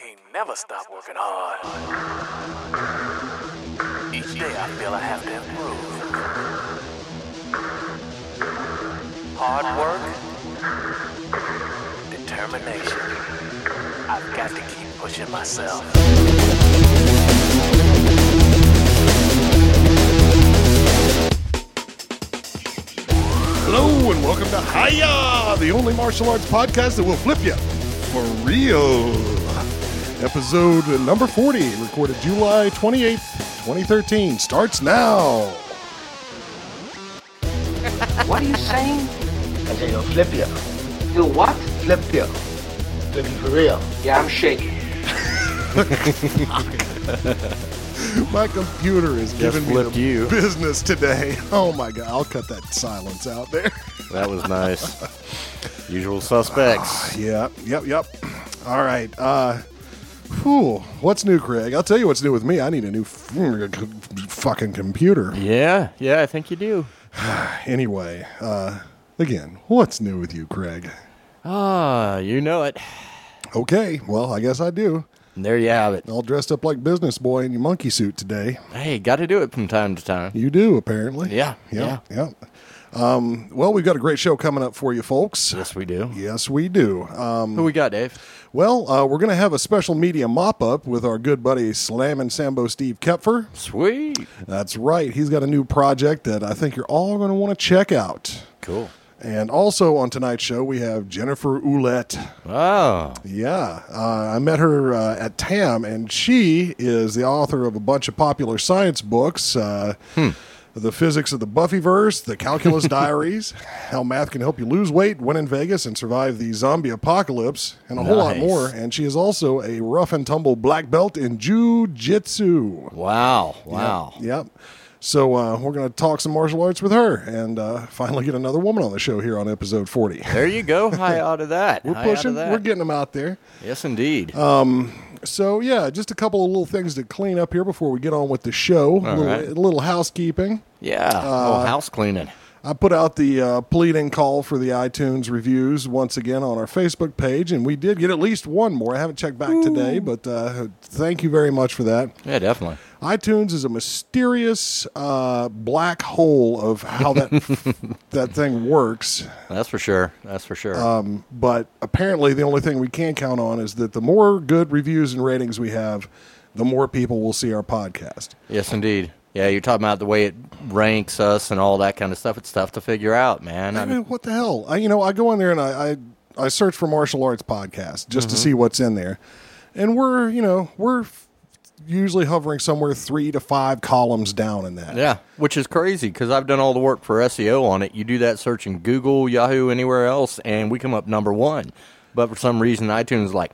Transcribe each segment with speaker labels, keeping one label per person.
Speaker 1: can't never stop working hard. Each day I feel I have to improve. Hard work, determination. I've got to keep pushing myself.
Speaker 2: Hello and welcome to Hiya, the only martial arts podcast that will flip you for real. Episode number 40, recorded July 28th, 2013, starts now.
Speaker 3: What are you saying?
Speaker 4: I say you'll flip you.
Speaker 3: Do what?
Speaker 4: Flip you. Flip you for real.
Speaker 3: Yeah, I'm shaking.
Speaker 2: My computer is giving me
Speaker 5: flipped
Speaker 2: the
Speaker 5: you.
Speaker 2: business today. Oh my god, I'll cut that silence out there.
Speaker 5: That was nice. Usual suspects.
Speaker 2: Yeah, yep, yep. All right. Uh whew, what's new, Craig? I'll tell you what's new with me. I need a new f- fucking computer.
Speaker 5: Yeah, yeah, I think you do.
Speaker 2: Anyway, uh again, what's new with you, Craig?
Speaker 5: Ah, you know it.
Speaker 2: Okay, well, I guess I do.
Speaker 5: And there you have it.
Speaker 2: All dressed up like business boy in your monkey suit today.
Speaker 5: Hey, got to do it from time to time.
Speaker 2: You do, apparently.
Speaker 5: Yeah,
Speaker 2: Yeah. Yeah. Um, well, we've got a great show coming up for you, folks.
Speaker 5: Yes, we do.
Speaker 2: Yes, we do. Um,
Speaker 5: Who we got, Dave?
Speaker 2: Well, uh, we're going to have a special media mop up with our good buddy Slam and Sambo Steve Koepfer.
Speaker 5: Sweet.
Speaker 2: That's right. He's got a new project that I think you're all going to want to check out.
Speaker 5: Cool.
Speaker 2: And also on tonight's show, we have Jennifer Ouellette.
Speaker 5: Oh,
Speaker 2: Yeah, uh, I met her uh, at TAM, and she is the author of a bunch of popular science books. Uh, The Physics of the Buffyverse, The Calculus Diaries, How Math Can Help You Lose Weight, Win in Vegas, and Survive the Zombie Apocalypse, and a whole lot
Speaker 5: Nice.
Speaker 2: more. And she is also a rough and tumble black belt in Jiu-Jitsu.
Speaker 5: wow. Wow.
Speaker 2: Yep. So uh, we're going to talk some martial arts with her and uh, finally get another woman on the show here on episode 40.
Speaker 5: There you go. High out of that.
Speaker 2: We're
Speaker 5: High out of
Speaker 2: pushing,
Speaker 5: that.
Speaker 2: we're getting them out there.
Speaker 5: Yes, indeed.
Speaker 2: So yeah, just a couple of little things to clean up here before we get on with the show. a, little,
Speaker 5: right.
Speaker 2: a little housekeeping.
Speaker 5: yeah.
Speaker 2: uh,
Speaker 5: house cleaning.
Speaker 2: I put out the uh, pleading call for the iTunes reviews once again on our Facebook page, and we did get at least one more. I haven't checked back today, but uh, thank you very much for that.
Speaker 5: Yeah, definitely.
Speaker 2: iTunes is a mysterious uh, black hole of how that that thing works.
Speaker 5: That's for sure. That's for sure.
Speaker 2: Um, but apparently, the only thing we can count on is that the more good reviews and ratings we have, the more people will see our podcast.
Speaker 5: yes, indeed. Yeah, you're talking about the way it ranks us and all that kind of stuff. It's tough to figure out, man. I mean,
Speaker 2: mean, what the hell? I, you know, I go in there and I, I, I search for martial arts podcast just to mm-hmm. see what's in there, and we're, you know, we're f- usually hovering somewhere three to five columns down in that.
Speaker 5: Yeah, which is crazy because I've done all the work for SEO on it. You do that search in Google, Yahoo, anywhere else, and we come up number one. But for some reason, iTunes is like,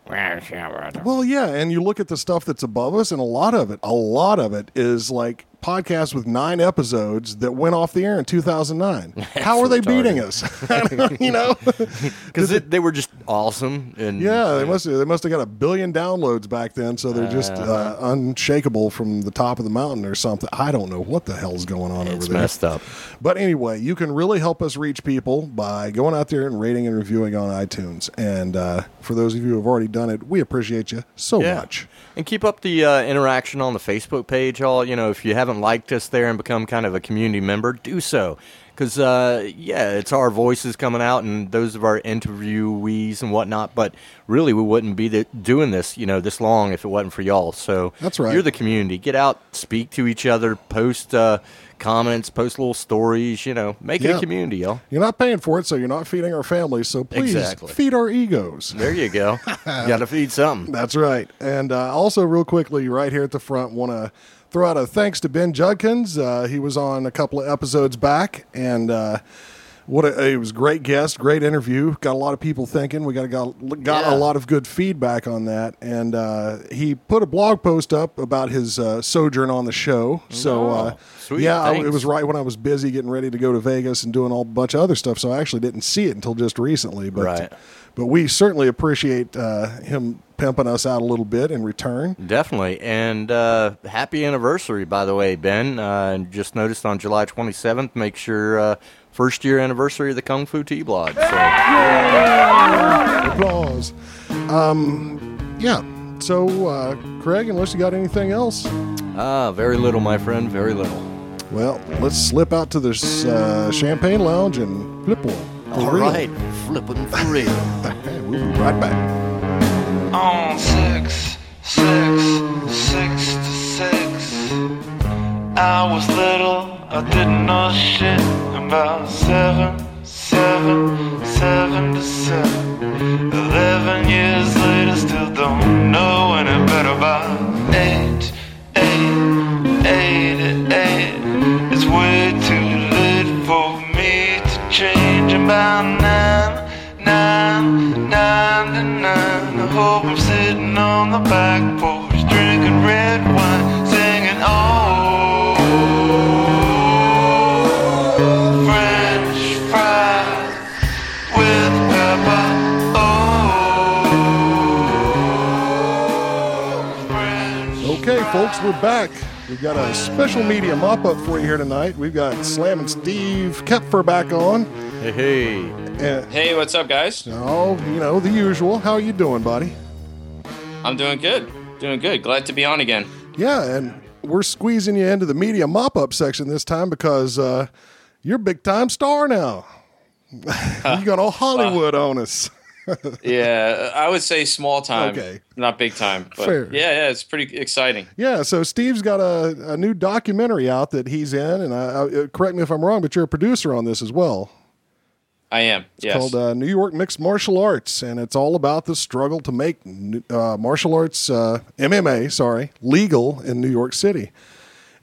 Speaker 2: Well, yeah, and you look at the stuff that's above us, and a lot of it, a lot of it is like podcasts with nine episodes that went off the air in 2009. How are they
Speaker 5: retarded.
Speaker 2: beating us? you know?
Speaker 5: because they were just awesome. And
Speaker 2: Yeah, they must have they must have got a billion downloads back then, so they're just
Speaker 5: Uh-huh.
Speaker 2: uh, unshakable from the top of the mountain or something. I don't know what the hell's going on over there.
Speaker 5: messed up.
Speaker 2: But anyway, you can really help us reach people by going out there and rating and reviewing on iTunes. And uh, for those of you who have already done it, we appreciate you so
Speaker 5: Yeah.
Speaker 2: much.
Speaker 5: And keep up the uh, interaction on the Facebook page. All you know, if you haven't liked us there and become kind of a community member, do so. Because uh, yeah, it's our voices coming out and those of our interviewees and whatnot. But really, we wouldn't be the, doing this, you know, this long if it wasn't for y'all. So
Speaker 2: That's right.
Speaker 5: You're the community. Get out, speak to each other, post uh, comments, post little stories. You know, make it a community, y'all.
Speaker 2: You're not paying for it, so you're not feeding our families. So please
Speaker 5: Exactly.
Speaker 2: feed our egos.
Speaker 5: There you go. Got to feed something.
Speaker 2: That's right. And uh, also, real quickly, right here at the front, want to throw out a thanks to Ben Judkins. Uh, he was on a couple of episodes back, and uh, what a, it was great guest, great interview. Got a lot of people thinking. We got got, got
Speaker 5: Yeah.
Speaker 2: a lot of good feedback on that, and uh, he put a blog post up about his uh, sojourn on the show. So. Uh,
Speaker 5: Oh, sweet.
Speaker 2: yeah, I- it was right when I was busy getting ready to go to Vegas and doing all bunch of other stuff. So I actually didn't see it until just recently. But
Speaker 5: Right.
Speaker 2: But we certainly appreciate uh, him pimping us out a little bit in return.
Speaker 5: Definitely. And uh, happy anniversary, by the way, Ben. Uh, and just noticed on July 27th, make sure uh, first year anniversary of the Kung Fu Tea blog. So,
Speaker 2: Applause. Um, yeah. So, uh, Craig, unless you got anything else,
Speaker 5: Ah, very little, my friend, very little.
Speaker 2: well, let's slip out to this uh, champagne lounge and flip one. For
Speaker 5: All
Speaker 2: real.
Speaker 5: right, flipping for real.
Speaker 2: We'll be right back.
Speaker 6: on six, six, six to six. I was little, I didn't know shit about seven, seven, seven to seven.
Speaker 2: We're back. We've got a special media mop up for you here tonight. We've got Slam and Steve Koepfer back on.
Speaker 5: Hey, hey.
Speaker 2: And,
Speaker 7: Hey, what's up, guys?
Speaker 2: oh, you know, the usual. How are you doing, buddy?
Speaker 7: I'm doing good. Doing good. Glad to be on again.
Speaker 2: Yeah, and we're squeezing you into the media mop up section this time because uh, you're a big time star now. you got all Hollywood on us.
Speaker 7: Yeah, I would say small time.
Speaker 2: Okay.
Speaker 7: Not big time. But
Speaker 2: Fair.
Speaker 7: Yeah, yeah, it's pretty exciting.
Speaker 2: Yeah, so Steve's got a, a new documentary out that he's in, and I, I, correct me if I'm wrong, but you're a producer on this as well.
Speaker 7: I am. yes.
Speaker 2: called uh, New York Mixed Martial Arts, and it's all about the struggle to make uh, martial arts uh, MMA, sorry, legal in New York City.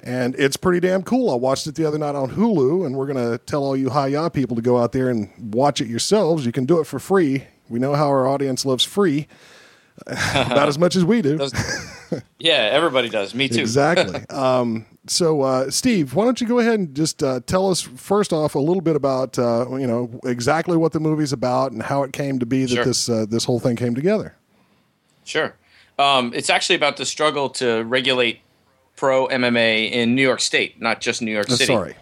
Speaker 2: And it's pretty damn cool. I watched it the other night on Hulu, and we're gonna tell all you hi-ya people to go out there and watch it yourselves. You can do it for free. We know how our audience loves free, about as much as we do.
Speaker 7: Yeah, everybody does. Me too.
Speaker 2: Exactly. um, so, uh, Steve, why don't you go ahead and just uh, tell us first off a little bit about uh, you know exactly what the movie's about and how it came to be that
Speaker 7: Sure.
Speaker 2: this uh, this whole thing came together.
Speaker 7: Sure. Um, it's actually about the struggle to regulate pro MMA in New York State, not just New York
Speaker 2: Uh,
Speaker 7: City.
Speaker 2: sorry,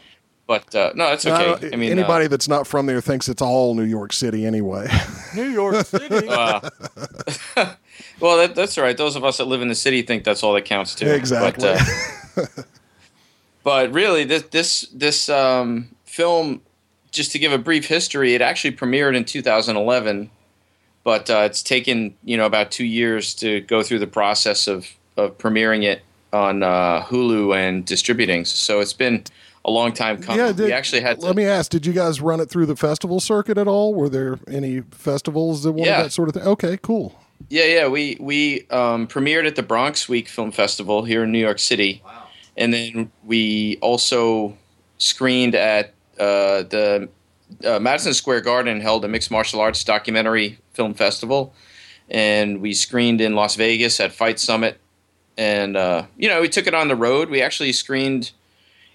Speaker 7: But uh, no, it's
Speaker 2: Uh,
Speaker 7: okay. I mean,
Speaker 2: anybody that's not from there thinks it's all New York City anyway.
Speaker 5: New York City.
Speaker 7: Uh, well, that, that's all right. Those of us that live in the city think that's all that counts too.
Speaker 2: exactly.
Speaker 7: But, uh, but really, this this this um, film, just to give a brief history, it actually premiered in 2011, but uh, it's taken you know about two years to go through the process of of premiering it on uh, Hulu and distributing. So it's been a long time coming.
Speaker 2: yeah,
Speaker 7: we actually had to,
Speaker 2: Let me ask: Did you guys run it through the festival circuit at all? Were there any festivals that wanted
Speaker 7: Yeah.
Speaker 2: that sort of thing? Okay, cool.
Speaker 7: Yeah, yeah. We we um, premiered at the Bronx Week Film Festival here in New York City, wow. and then we also screened at uh, the uh, Madison Square Garden held a mixed martial arts documentary film festival, and we screened in Las Vegas at Fight Summit, and uh, you know we took it on the road. We actually screened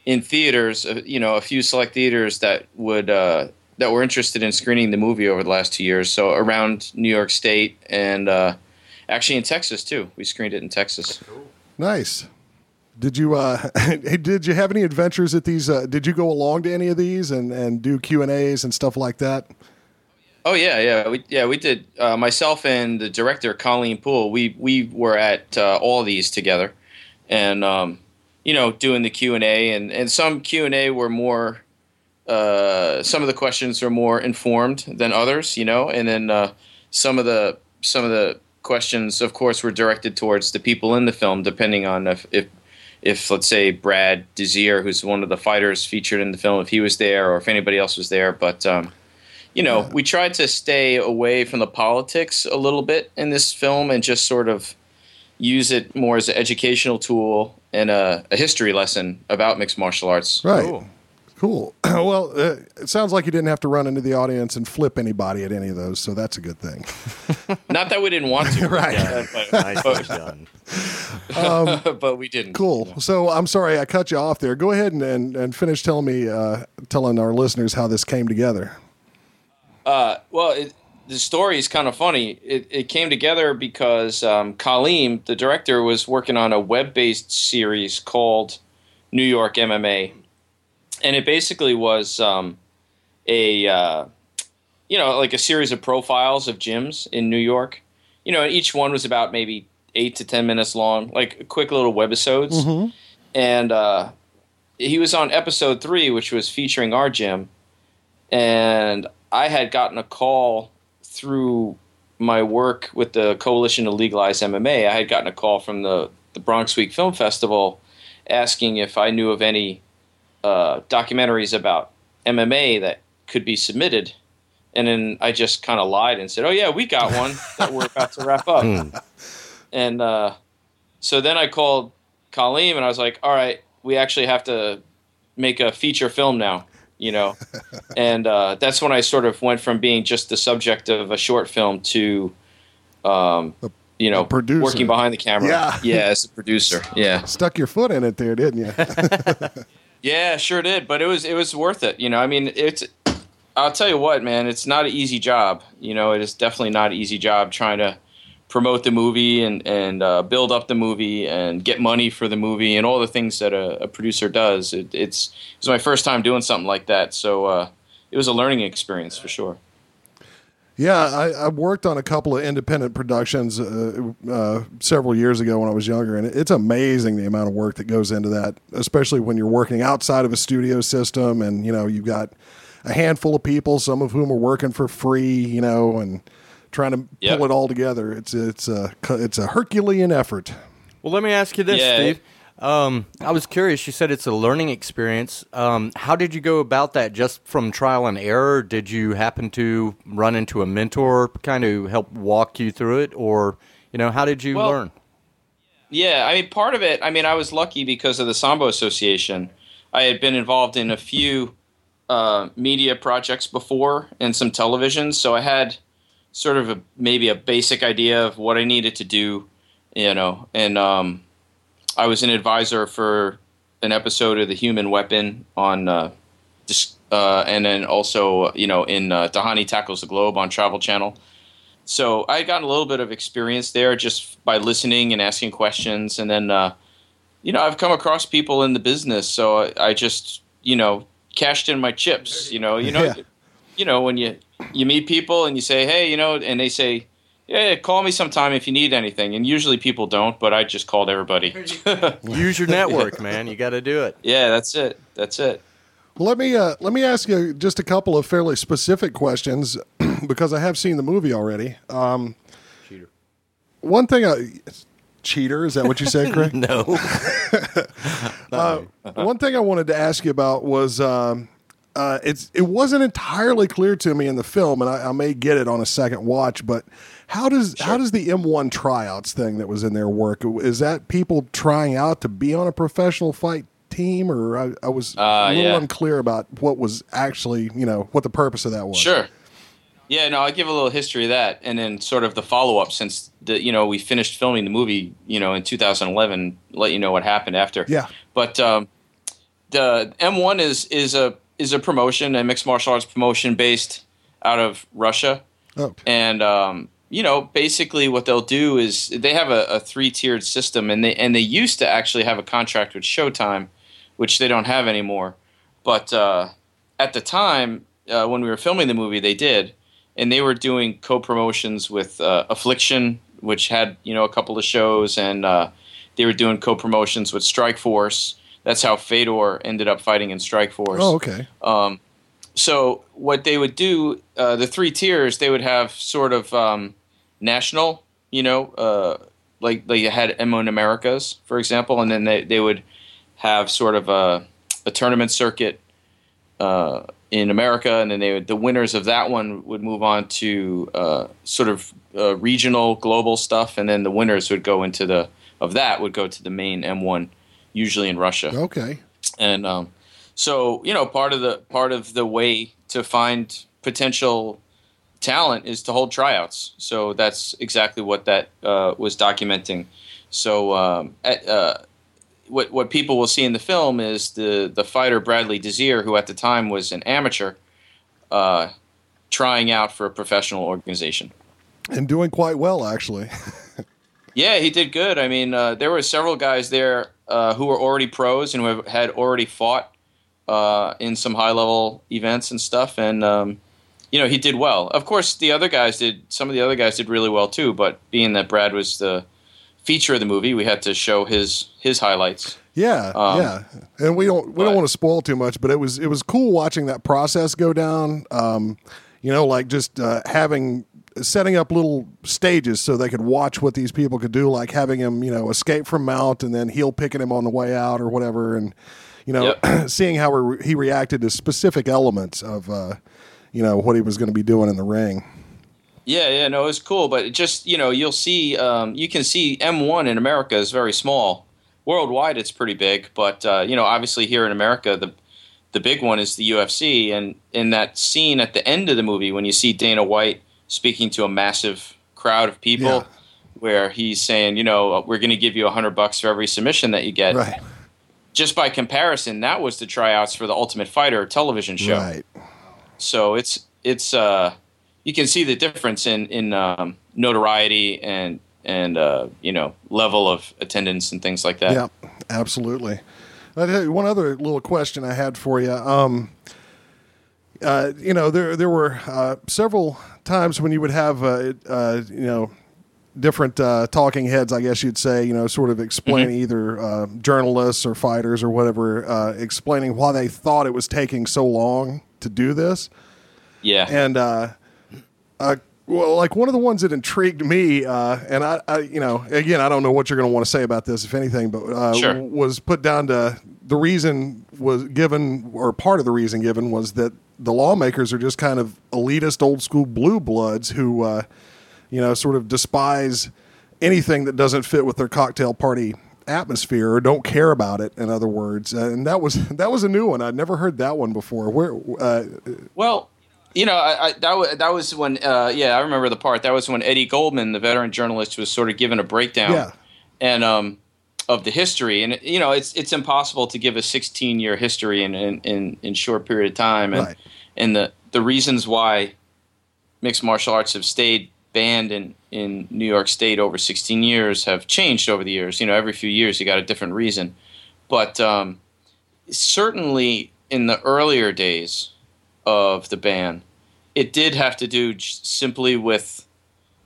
Speaker 7: in theaters, uh, you know, a few select theaters that would uh, that were interested in screening the movie over the last two years. So around New York State and uh, actually in Texas too. We screened it in Texas.
Speaker 2: Nice. Did you uh, did you have any adventures at these? Uh, did you go along to any of these and, and do Q and A's and stuff like that?
Speaker 7: Oh yeah, yeah, we yeah we did. Uh, myself and the director Colleen Poole, we we were at uh, all these together, and um, you know doing the Q and A, and and some Q and A were more. Uh, some of the questions are more informed than others, you know, and then uh, some of the some of the questions, of course, were directed towards the people in the film, depending on if if, if let's say Brad Desir, who's one of the fighters featured in the film, if he was there or if anybody else was there, but. Um, you know, we tried to stay away from the politics a little bit in this film and just sort of use it more as an educational tool and a, a history lesson about mixed martial arts.
Speaker 2: Right.
Speaker 5: Cool.
Speaker 2: Cool. well, uh, it sounds like you didn't have to run into the audience and flip anybody at any of those, so that's a good thing.
Speaker 7: Not that we didn't want to,
Speaker 2: Right.
Speaker 7: yeah, but,
Speaker 5: Nicely done.
Speaker 7: but, but we didn't.
Speaker 2: Cool. So I'm sorry I cut you off there. Go ahead and, and, and finish telling me, uh, telling our listeners how this came together.
Speaker 7: Uh, well, it, the story is kind of funny. It, it came together because um, Kaleem, the director, was working on a web-based series called New York MMA, and it basically was um, a uh, you know like a series of profiles of gyms in New York. You know, each one was about maybe eight to ten minutes long, like quick little webisodes.
Speaker 2: Mm-hmm.
Speaker 7: And uh, he was on episode three, which was featuring our gym. And I had gotten a call through my work with the Coalition to Legalize MMA. I had gotten a call from the, the Bronx Week Film Festival asking if I knew of any uh, documentaries about MMA that could be submitted. And then I just kind of lied and said, "Oh yeah, we got one that we're about to wrap up." and uh, so then I called Colleen and I was like, "All right, we actually have to make a feature film now." You know, and uh, that's when I sort of went from being just the subject of a short film to, um, you know,
Speaker 2: producer.
Speaker 7: working behind the camera.
Speaker 2: Yeah.
Speaker 7: yeah, as a producer. Yeah,
Speaker 2: Stuck your foot in it there, didn't you?
Speaker 7: yeah, sure did. But it was it was worth it. You know, I mean, it's. I'll tell you what, man, it's not an easy job. You know, it is definitely not an easy job trying to promote the movie and and uh, build up the movie and get money for the movie and all the things that a, a producer does. It, it's my first time doing something like that, so uh, it was a learning experience for sure.
Speaker 2: Yeah, I, I worked on a couple of independent productions uh, uh, several years ago when I was younger, and it's amazing the amount of work that goes into that, especially when you're working outside of a studio system, and you know you've got a handful of people, some of whom are working for free, you know, and trying to
Speaker 7: Yep.
Speaker 2: pull it all together. It's it's a it's a Herculean effort.
Speaker 5: Well, let me ask you this,
Speaker 7: Yeah.
Speaker 5: Steve. Um, I was curious. You said it's a learning experience. Um, how did you go about that? Just from trial and error? Did you happen to run into a mentor, kind of help walk you through it, or you know, how did you
Speaker 7: Well,
Speaker 5: learn?
Speaker 7: Yeah, I mean, part of it. I mean, I was lucky because of the Sambo Association. I had been involved in a few uh, media projects before and some television, so I had sort of a maybe a basic idea of what I needed to do, you know. And um, I was an advisor for an episode of The Human Weapon on, uh, uh, and then also you know in uh, Tahani Tackles the Globe on Travel Channel. So I gotten a little bit of experience there just by listening and asking questions, and then uh, you know I've come across people in the business, so I, I just you know cashed in my chips. You know, you know,
Speaker 2: Yeah.
Speaker 7: you know when you you meet people and you say, hey, you know, and they say, yeah, call me sometime if you need anything, and usually people don't, but I just called everybody.
Speaker 5: Use your network, man. You got to do it.
Speaker 7: yeah, that's it. That's it.
Speaker 2: Well, let me uh, let me ask you just a couple of fairly specific questions because I have seen the movie already. Um,
Speaker 5: Cheater.
Speaker 2: One thing, I, cheater is that what you said, Craig?
Speaker 5: No.
Speaker 2: One thing I wanted to ask you about was um, uh, it's it wasn't entirely clear to me in the film, and I, I may get it on a second watch. But how does how does the M1 tryouts thing that was in there work? Is that people trying out to be on a professional fight team, or I, I was
Speaker 7: Uh,
Speaker 2: a little
Speaker 7: yeah.
Speaker 2: unclear about what was actually you know what the purpose of that was?
Speaker 7: Sure. Yeah, no, I'll give a little history of that, and then sort of the follow up since the you know we finished filming the movie, you know, in 2011. Let you know what happened after.
Speaker 2: Yeah.
Speaker 7: But um, the M1 is is a is a promotion, a mixed martial arts promotion based out of Russia,
Speaker 2: Oh,
Speaker 7: and um, you know, basically what they'll do is they have a, a three tiered system, and they and they used to actually have a contract with Showtime, which they don't have anymore. But uh, at the time uh, when we were filming the movie, they did, and they were doing co promotions with uh, Affliction, which had you know a couple of shows, and uh, they were doing co promotions with Strikeforce. That's how Fedor ended up fighting in Strikeforce
Speaker 2: oh, okay.
Speaker 7: um, so what they would do, uh, the three tiers, they would have sort of um, national, you know, uh, like they had M1 Americas, for example, and then they, they would have sort of a, a tournament circuit uh, in America, and then they would, the winners of that one would move on to uh, sort of uh, regional, global stuff, and then the winners would go into the of that would go to the main M1, usually in Russia
Speaker 2: Okay.
Speaker 7: and um, so you know part of the part of the way to find potential talent is to hold tryouts so that's exactly what that uh, was documenting so um, at, uh, what what people will see in the film is the the fighter Bradley Desir who at the time was an amateur uh, trying out for a professional organization
Speaker 2: And doing quite well, actually.
Speaker 7: Yeah, he did good. I mean, uh, there were several guys there uh, who were already pros and who have, had already fought uh, in some high level events and stuff, and um, you know he did well. Of course, the other guys did. Some of the other guys did really well too. But being that Brad was the feature of the movie, we had to show his his highlights.
Speaker 2: Yeah,
Speaker 7: Um,
Speaker 2: yeah, and we don't we don't want to spoil too much, but it was it was cool watching that process go down. Um, you know, like just uh, having setting up little stages so they could watch what these people could do, like having him you know escape from Mount and then heel picking him on the way out or whatever, and you know seeing how re- he reacted to specific elements of uh, you know what he was going to be doing in the ring.
Speaker 7: Yeah, yeah, no, it was cool, but it just you know, you'll see, um, you can see M1 in America is very small. Worldwide, it's pretty big, but uh, you know, obviously here in America, the the big one is the UFC, and in that scene at the end of the movie, when you see Dana White speaking to a massive crowd of people,
Speaker 2: Yeah.
Speaker 7: where he's saying, you know, we're going to give you a hundred bucks for every submission that you get.
Speaker 2: Right,
Speaker 7: Just by comparison, that was the tryouts for the Ultimate Fighter television show
Speaker 2: right,
Speaker 7: so it's it's uh you can see the difference in in um, notoriety and and uh, you know level of attendance and things like that.
Speaker 2: Yeah, absolutely. I tell you, one other little question I had for you. Um, uh, you know, there there were uh, several times when you would have uh, uh, you know different uh, talking heads, I guess you'd say, you know, sort of explaining either uh, journalists or fighters or whatever, uh, explaining why they thought it was taking so long to do this.
Speaker 7: Yeah,
Speaker 2: And uh, uh, well, like one of the ones that intrigued me, uh, and I, I, you know, again, I don't know what you're going to want to say about this, if anything, but uh,
Speaker 7: Sure.
Speaker 2: was put down to the reason was given, or part of the reason given was that the lawmakers are just kind of elitist, old school blue bloods who, uh, you know, sort of despise anything that doesn't fit with their cocktail party atmosphere or don't care about it in other words and that was that was a new one i'd never heard that one before where uh,
Speaker 7: well. You know, I, I, that was that was when, uh, yeah, I remember the part. That was when Eddie Goldman, the veteran journalist, was sort of given a breakdown
Speaker 2: yeah
Speaker 7: and um, of the history. And you know, it's it's impossible to give a 16 year history in in, in in short period of time. And
Speaker 2: Right.
Speaker 7: and the the reasons why mixed martial arts have stayed banned in in New York State over 16 years have changed over the years. You know, every few years you got a different reason. But um, certainly in the earlier days of the ban, it did have to do j- simply with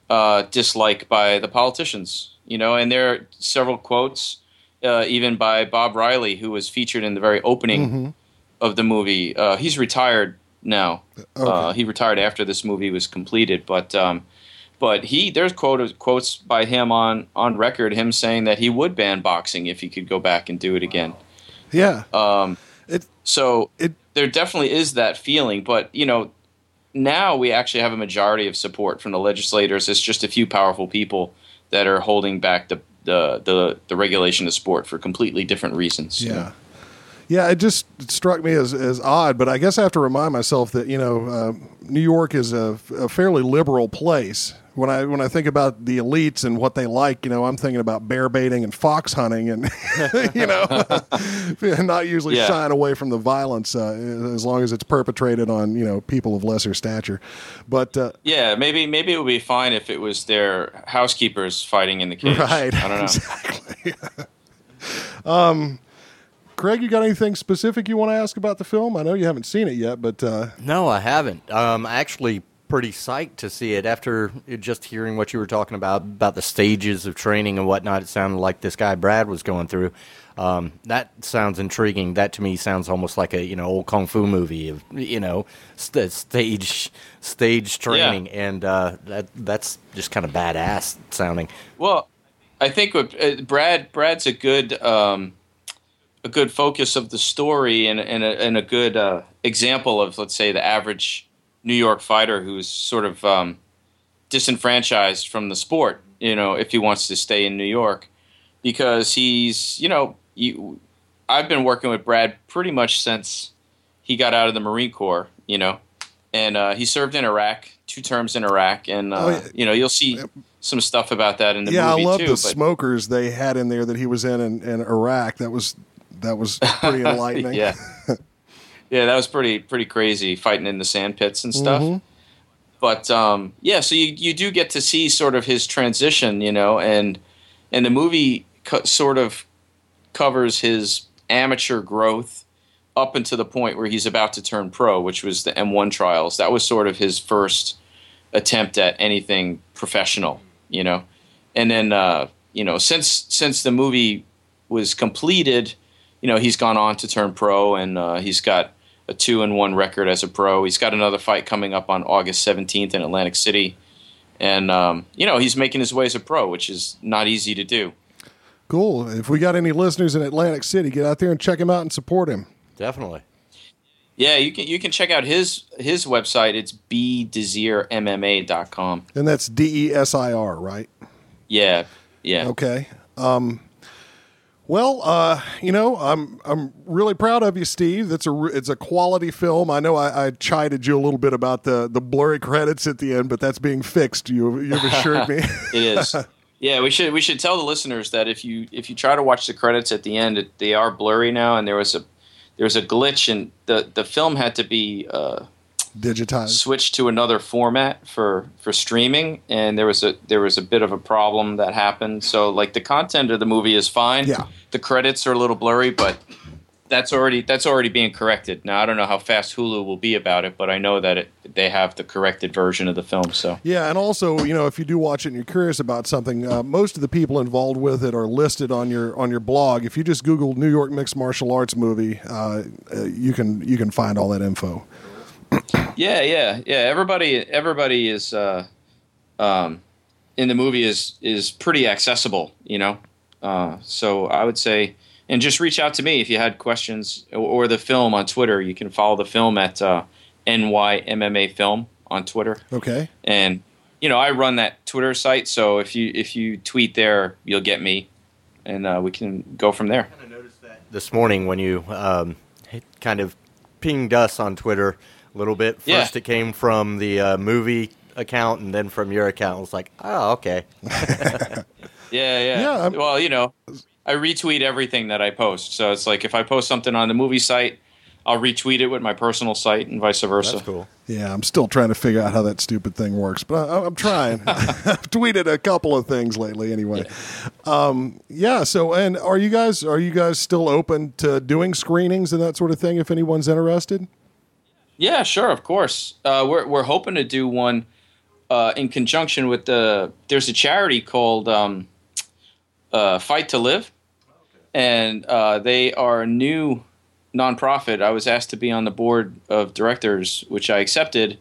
Speaker 7: uh, dislike by the politicians. You know, and there are several quotes, uh, even by Bob Reilly, who was featured in the very opening of the movie. Uh, he's retired now. Uh, he retired after this movie was completed, but um, but he there's quote, quotes by him on on record, him saying that he would ban boxing if he could go back and do it again.
Speaker 2: yeah
Speaker 7: Um,
Speaker 2: It-
Speaker 7: so
Speaker 2: it-
Speaker 7: there definitely is that feeling, but you know, now we actually have a majority of support from the legislators. It's just a few powerful people that are holding back the the the, the regulation of sport for completely different reasons. you know?
Speaker 2: Yeah. Yeah, it just struck me as, as odd, but I guess I have to remind myself that you know uh, New York is a, a fairly liberal place. When I when I think about the elites and what they like, you know, I'm thinking about bear baiting and fox hunting, and you know, not usually
Speaker 7: Yeah.
Speaker 2: shying away from the violence uh, as long as it's perpetrated on you know people of lesser stature. But uh,
Speaker 7: Yeah, maybe maybe it would be fine if it was their housekeepers fighting in the cage.
Speaker 2: right,
Speaker 7: I don't know.
Speaker 2: exactly. um, Craig, you got anything specific you want to ask about the film? I know you haven't seen it yet, but uh,
Speaker 5: No, I haven't. Um, actually, pretty psyched to see it after just hearing what you were talking about about the stages of training and whatnot. It sounded like this guy Brad was going through. Um, that sounds intriguing. That to me sounds almost like a you know old kung fu movie of you know st- stage stage training, and uh, that that's just kind of badass sounding.
Speaker 7: Well, I think what, uh, Brad Brad's a good um, a good focus of the story and and a, and a good uh, example of let's say the average New York fighter who's sort of um, disenfranchised from the sport. You know, if he wants to stay in New York, because he's you know you, I've been working with Brad pretty much since he got out of the Marine Corps. You know, and uh, he served in Iraq, two terms in Iraq, and uh,
Speaker 2: Oh, yeah.
Speaker 7: you know you'll see some stuff about that in the
Speaker 2: yeah,
Speaker 7: movie
Speaker 2: I love
Speaker 7: too.
Speaker 2: the
Speaker 7: but-
Speaker 2: smokers they had in there that he was in, in in Iraq. That was that was pretty enlightening.
Speaker 7: yeah, yeah, that was pretty pretty crazy fighting in the sand pits and stuff.
Speaker 2: Mm-hmm.
Speaker 7: But um, yeah, so you you do get to see sort of his transition, you know, and and the movie co- sort of covers his amateur growth up until the point where he's about to turn pro, which was the M1 trials. That was sort of his first attempt at anything professional, you know. And then uh, you know, since since the movie was completed, you know, he's gone on to turn pro, and uh, he's got a two and one record as a pro. He's got another fight coming up on August 17th in Atlantic City, and um, you know, he's making his way as a pro, which is not easy to do.
Speaker 2: Cool. If we got any listeners in Atlantic City, get out there and check him out and support him.
Speaker 5: Definitely.
Speaker 7: Yeah, you can you can check out his his website. It's bdesirmma.com.
Speaker 2: And that's D E S I R, right?
Speaker 7: Yeah, yeah.
Speaker 2: Okay. Um, well, uh, you know, I'm I'm really proud of you, Steve. That's a it's a quality film. I know I, I chided you a little bit about the the blurry credits at the end, but that's being fixed. You you've assured me.
Speaker 7: It is. Yeah, we should we should tell the listeners that if you if you try to watch the credits at the end, it, they are blurry now, and there was a there was a glitch, and the the film had to be uh,
Speaker 2: Digitized.
Speaker 7: switched to another format for for streaming, and there was a there was a bit of a problem that happened. So like the content of the movie is fine.
Speaker 2: Yeah.
Speaker 7: The credits are a little blurry, but that's already that's already being corrected. Now I don't know how fast Hulu will be about it, but I know that it, they have the corrected version of the film. So
Speaker 2: Yeah, and also, you know, if you do watch it and you're curious about something, uh, most of the people involved with it are listed on your on your blog. If you just Google New York Mixed Martial Arts movie, uh, uh, you can you can find all that info.
Speaker 7: Yeah, yeah, yeah. Everybody, everybody is uh, um, in the movie is is pretty accessible, you know. Uh, so I would say, and just reach out to me if you had questions or, or the film on Twitter. You can follow the film at uh, NYMMA Film on Twitter,
Speaker 2: Okay.
Speaker 7: and you know I run that Twitter site. So if you if you tweet there, you'll get me, and uh, we can go from there.
Speaker 5: This morning when you um, kind of pinged us on Twitter a little bit. First,
Speaker 7: Yeah.
Speaker 5: it came from the uh, movie account, and then from your account. I was like, oh, okay.
Speaker 7: Yeah, yeah.
Speaker 2: Yeah, I'm-
Speaker 7: well, you know, I retweet everything that I post. So it's like if I post something on the movie site, I'll retweet it with my personal site and vice versa.
Speaker 5: That's cool.
Speaker 2: Yeah, I'm still trying to figure out how that stupid thing works, but I, I'm trying. I've tweeted a couple of things lately, anyway. Um, yeah. So, and are you guys are you guys still open to doing screenings and that sort of thing? If anyone's interested.
Speaker 7: Yeah, sure, of course. Uh, we're we're hoping to do one uh, in conjunction with the. There's a charity called um, uh, Fight to Live, and uh, they are a new nonprofit. I was asked to be on the board of directors, which I accepted,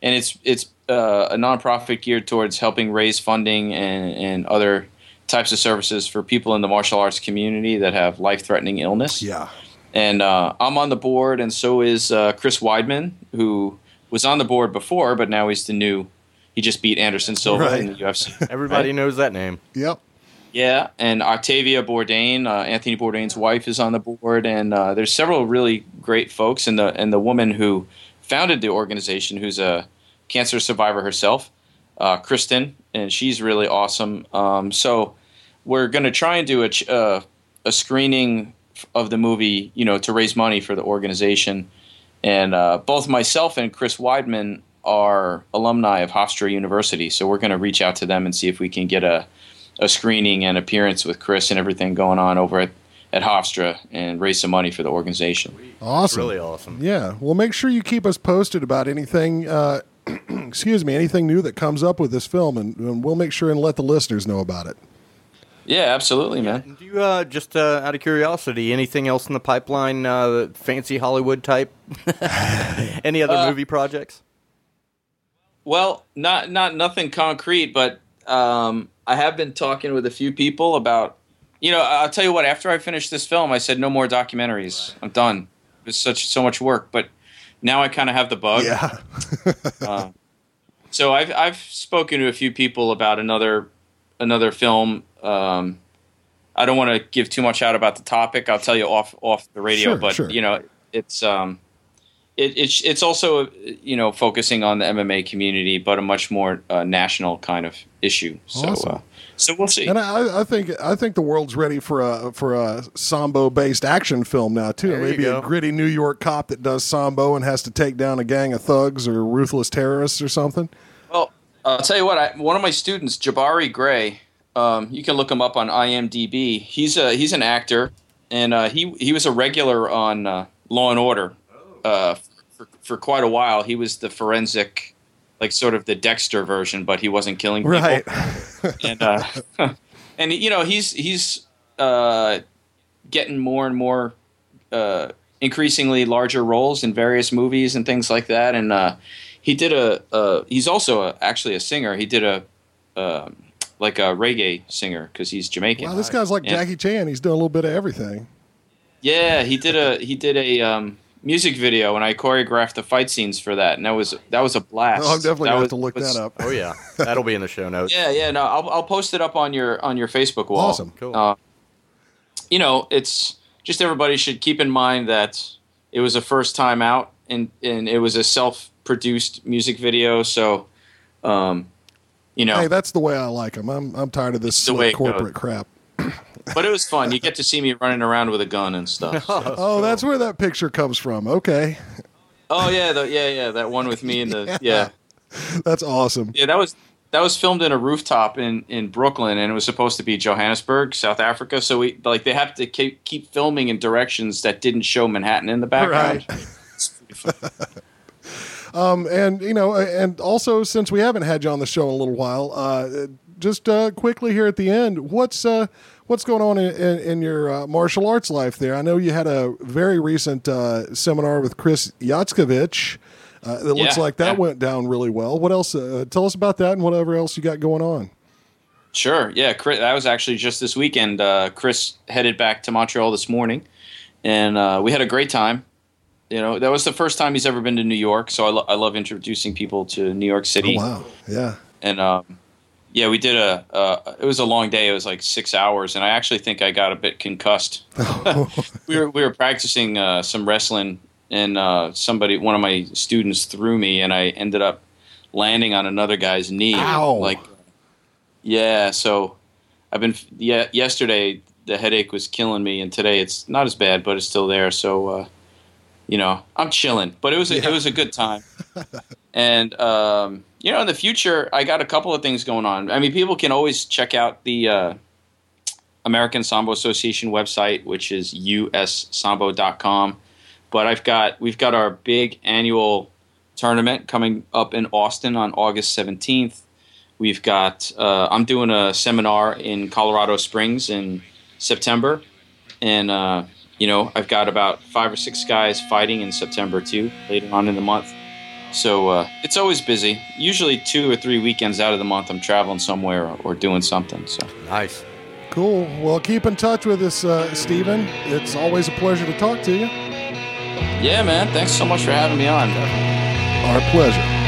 Speaker 7: and it's it's uh, a nonprofit geared towards helping raise funding and and other types of services for people in the martial arts community that have life threatening illness
Speaker 2: Yeah.
Speaker 7: And uh, I'm on the board, and so is uh, Chris Weidman, who was on the board before, but now he's the new. He just beat Anderson Silva
Speaker 2: Right.
Speaker 7: in the UFC.
Speaker 5: Everybody knows that name.
Speaker 2: Yep.
Speaker 7: yeah, and Octavia Bourdain, uh, Anthony Bourdain's wife, is on the board, and uh, there's several really great folks, and the and the woman who founded the organization, who's a cancer survivor herself, uh, Kristen, and she's really awesome. Um, so we're going to try and do a ch- uh, a screening of the movie, you know, to raise money for the organization. And uh, both myself and Chris Weidman are alumni of Hofstra University, so we're going to reach out to them and see if we can get a a screening and appearance with Chris and everything going on over at at Hofstra and raise some money for the organization.
Speaker 2: Awesome.
Speaker 5: Really awesome.
Speaker 2: Yeah. Well, make sure you keep us posted about anything. Uh, excuse me, anything new that comes up with this film, and, and we'll make sure and let the listeners know about it.
Speaker 7: Yeah, absolutely, man.
Speaker 5: Do you, uh, just uh, out of curiosity, anything else in the pipeline, uh, fancy Hollywood type? Any other
Speaker 7: Uh,
Speaker 5: movie projects?
Speaker 7: Well, not not nothing concrete, but um, I have been talking with a few people about. You know, I'll tell you what. After I finished this film, I said no more documentaries. I'm done. It's such so much work, but now I kind of have the bug.
Speaker 2: Yeah.
Speaker 7: Uh, so I've I've spoken to a few people about another another film. Um, I don't want to give too much out about the topic. I'll tell you off off the radio,
Speaker 2: Sure,
Speaker 7: but
Speaker 2: sure.
Speaker 7: you know, it's um, it, it's it's also you know focusing on the MMA community, but a much more uh, national kind of issue. So
Speaker 2: Awesome.
Speaker 7: uh, so we'll see.
Speaker 2: And I, I think I think the world's ready for a for a sambo based action film now too.
Speaker 5: There
Speaker 2: Maybe a gritty New York cop that does sambo and has to take down a gang of thugs or ruthless terrorists or something.
Speaker 7: Well, I'll tell you what. I, one of my students, Jabari Gray, um, you can look him up on IMDb. He's a he's an actor, and uh, he he was a regular on uh, Law and Order uh, for, for quite a while. He was the forensic, like sort of the Dexter version, but he wasn't killing people.
Speaker 2: Right.
Speaker 7: and uh, and you know he's he's uh, getting more and more uh, increasingly larger roles in various movies and things like that. And uh, he did a uh, he's also a, actually a singer. He did a um like a reggae singer because he's Jamaican.
Speaker 2: Wow, this guy's like
Speaker 7: And-
Speaker 2: Jackie Chan. He's doing a little bit of everything.
Speaker 7: Yeah, he did a he did a um, music video, and I choreographed the fight scenes for that, and that was that was a blast.
Speaker 2: Oh, I'm definitely
Speaker 7: That
Speaker 2: gonna have to look
Speaker 7: was-
Speaker 2: that up.
Speaker 5: Oh yeah, that'll be in the show notes.
Speaker 7: Yeah, yeah, no, I'll I'll post it up on your on your Facebook wall.
Speaker 2: Awesome.
Speaker 5: Cool.
Speaker 7: Uh, you know, it's just everybody should keep in mind that it was a first time out, and and it was a self produced music video, so, um, you know,
Speaker 2: Hey, that's the way I like them. I'm I'm tired of this
Speaker 7: It's the way goes.
Speaker 2: corporate crap.
Speaker 7: but it was fun. You get to see me running around with a gun and stuff. so.
Speaker 2: Oh, that's where that picture comes from. Okay,
Speaker 7: Oh yeah, the, yeah, yeah, that one with me and the yeah.
Speaker 2: that's awesome.
Speaker 7: Yeah, that was that was filmed in a rooftop in in Brooklyn, and it was supposed to be Johannesburg, South Africa. So we like they have to keep, keep filming in directions that didn't show Manhattan in the background.
Speaker 2: Um, and you know, and also since we haven't had you on the show in a little while, uh, just uh, quickly here at the end, what's uh, what's going on in, in, in your uh, martial arts life? There, I know you had a very recent uh, seminar with Chris Yatskovich. Uh, it looks
Speaker 7: Yeah,
Speaker 2: like that
Speaker 7: yeah.
Speaker 2: went down really well. What else? Uh, tell us about that and whatever else you got going on.
Speaker 7: Sure. Yeah, Chris, that was actually just this weekend. Uh, Chris headed back to Montreal this morning, and uh, we had a great time. You know, that was the first time he's ever been to New York, so I, lo- I love introducing people to New York City.
Speaker 2: Oh wow, yeah.
Speaker 7: and um, yeah, we did a. Uh, it was a long day. It was like six hours, and I actually think I got a bit concussed. we were we were practicing uh, some wrestling, and uh, somebody, one of my students, threw me, and I ended up landing on another guy's knee.
Speaker 2: Ow.
Speaker 7: Like, yeah. So I've been. Yeah, yesterday the headache was killing me, and today it's not as bad, but it's still there. So. You know, I'm chilling, but it was a, it was a good time. and um, you know, in the future, I got a couple of things going on. I mean, people can always check out the uh, American Sambo Association website, which is ussambo.com. But I've got we've got our big annual tournament coming up in Austin on August 17th. We've got uh, I'm doing a seminar in Colorado Springs in September, and uh, you know I've got about five or six guys fighting in September too, later on in the month. So uh, it's always busy. Usually two or three weekends out of the month, I'm traveling somewhere or, or doing something. So
Speaker 5: Nice.
Speaker 2: Cool. Well, keep in touch with us, uh, Stephen. It's always a pleasure to talk to you.
Speaker 7: yeah, man, thanks so much for having me on.
Speaker 2: Our pleasure.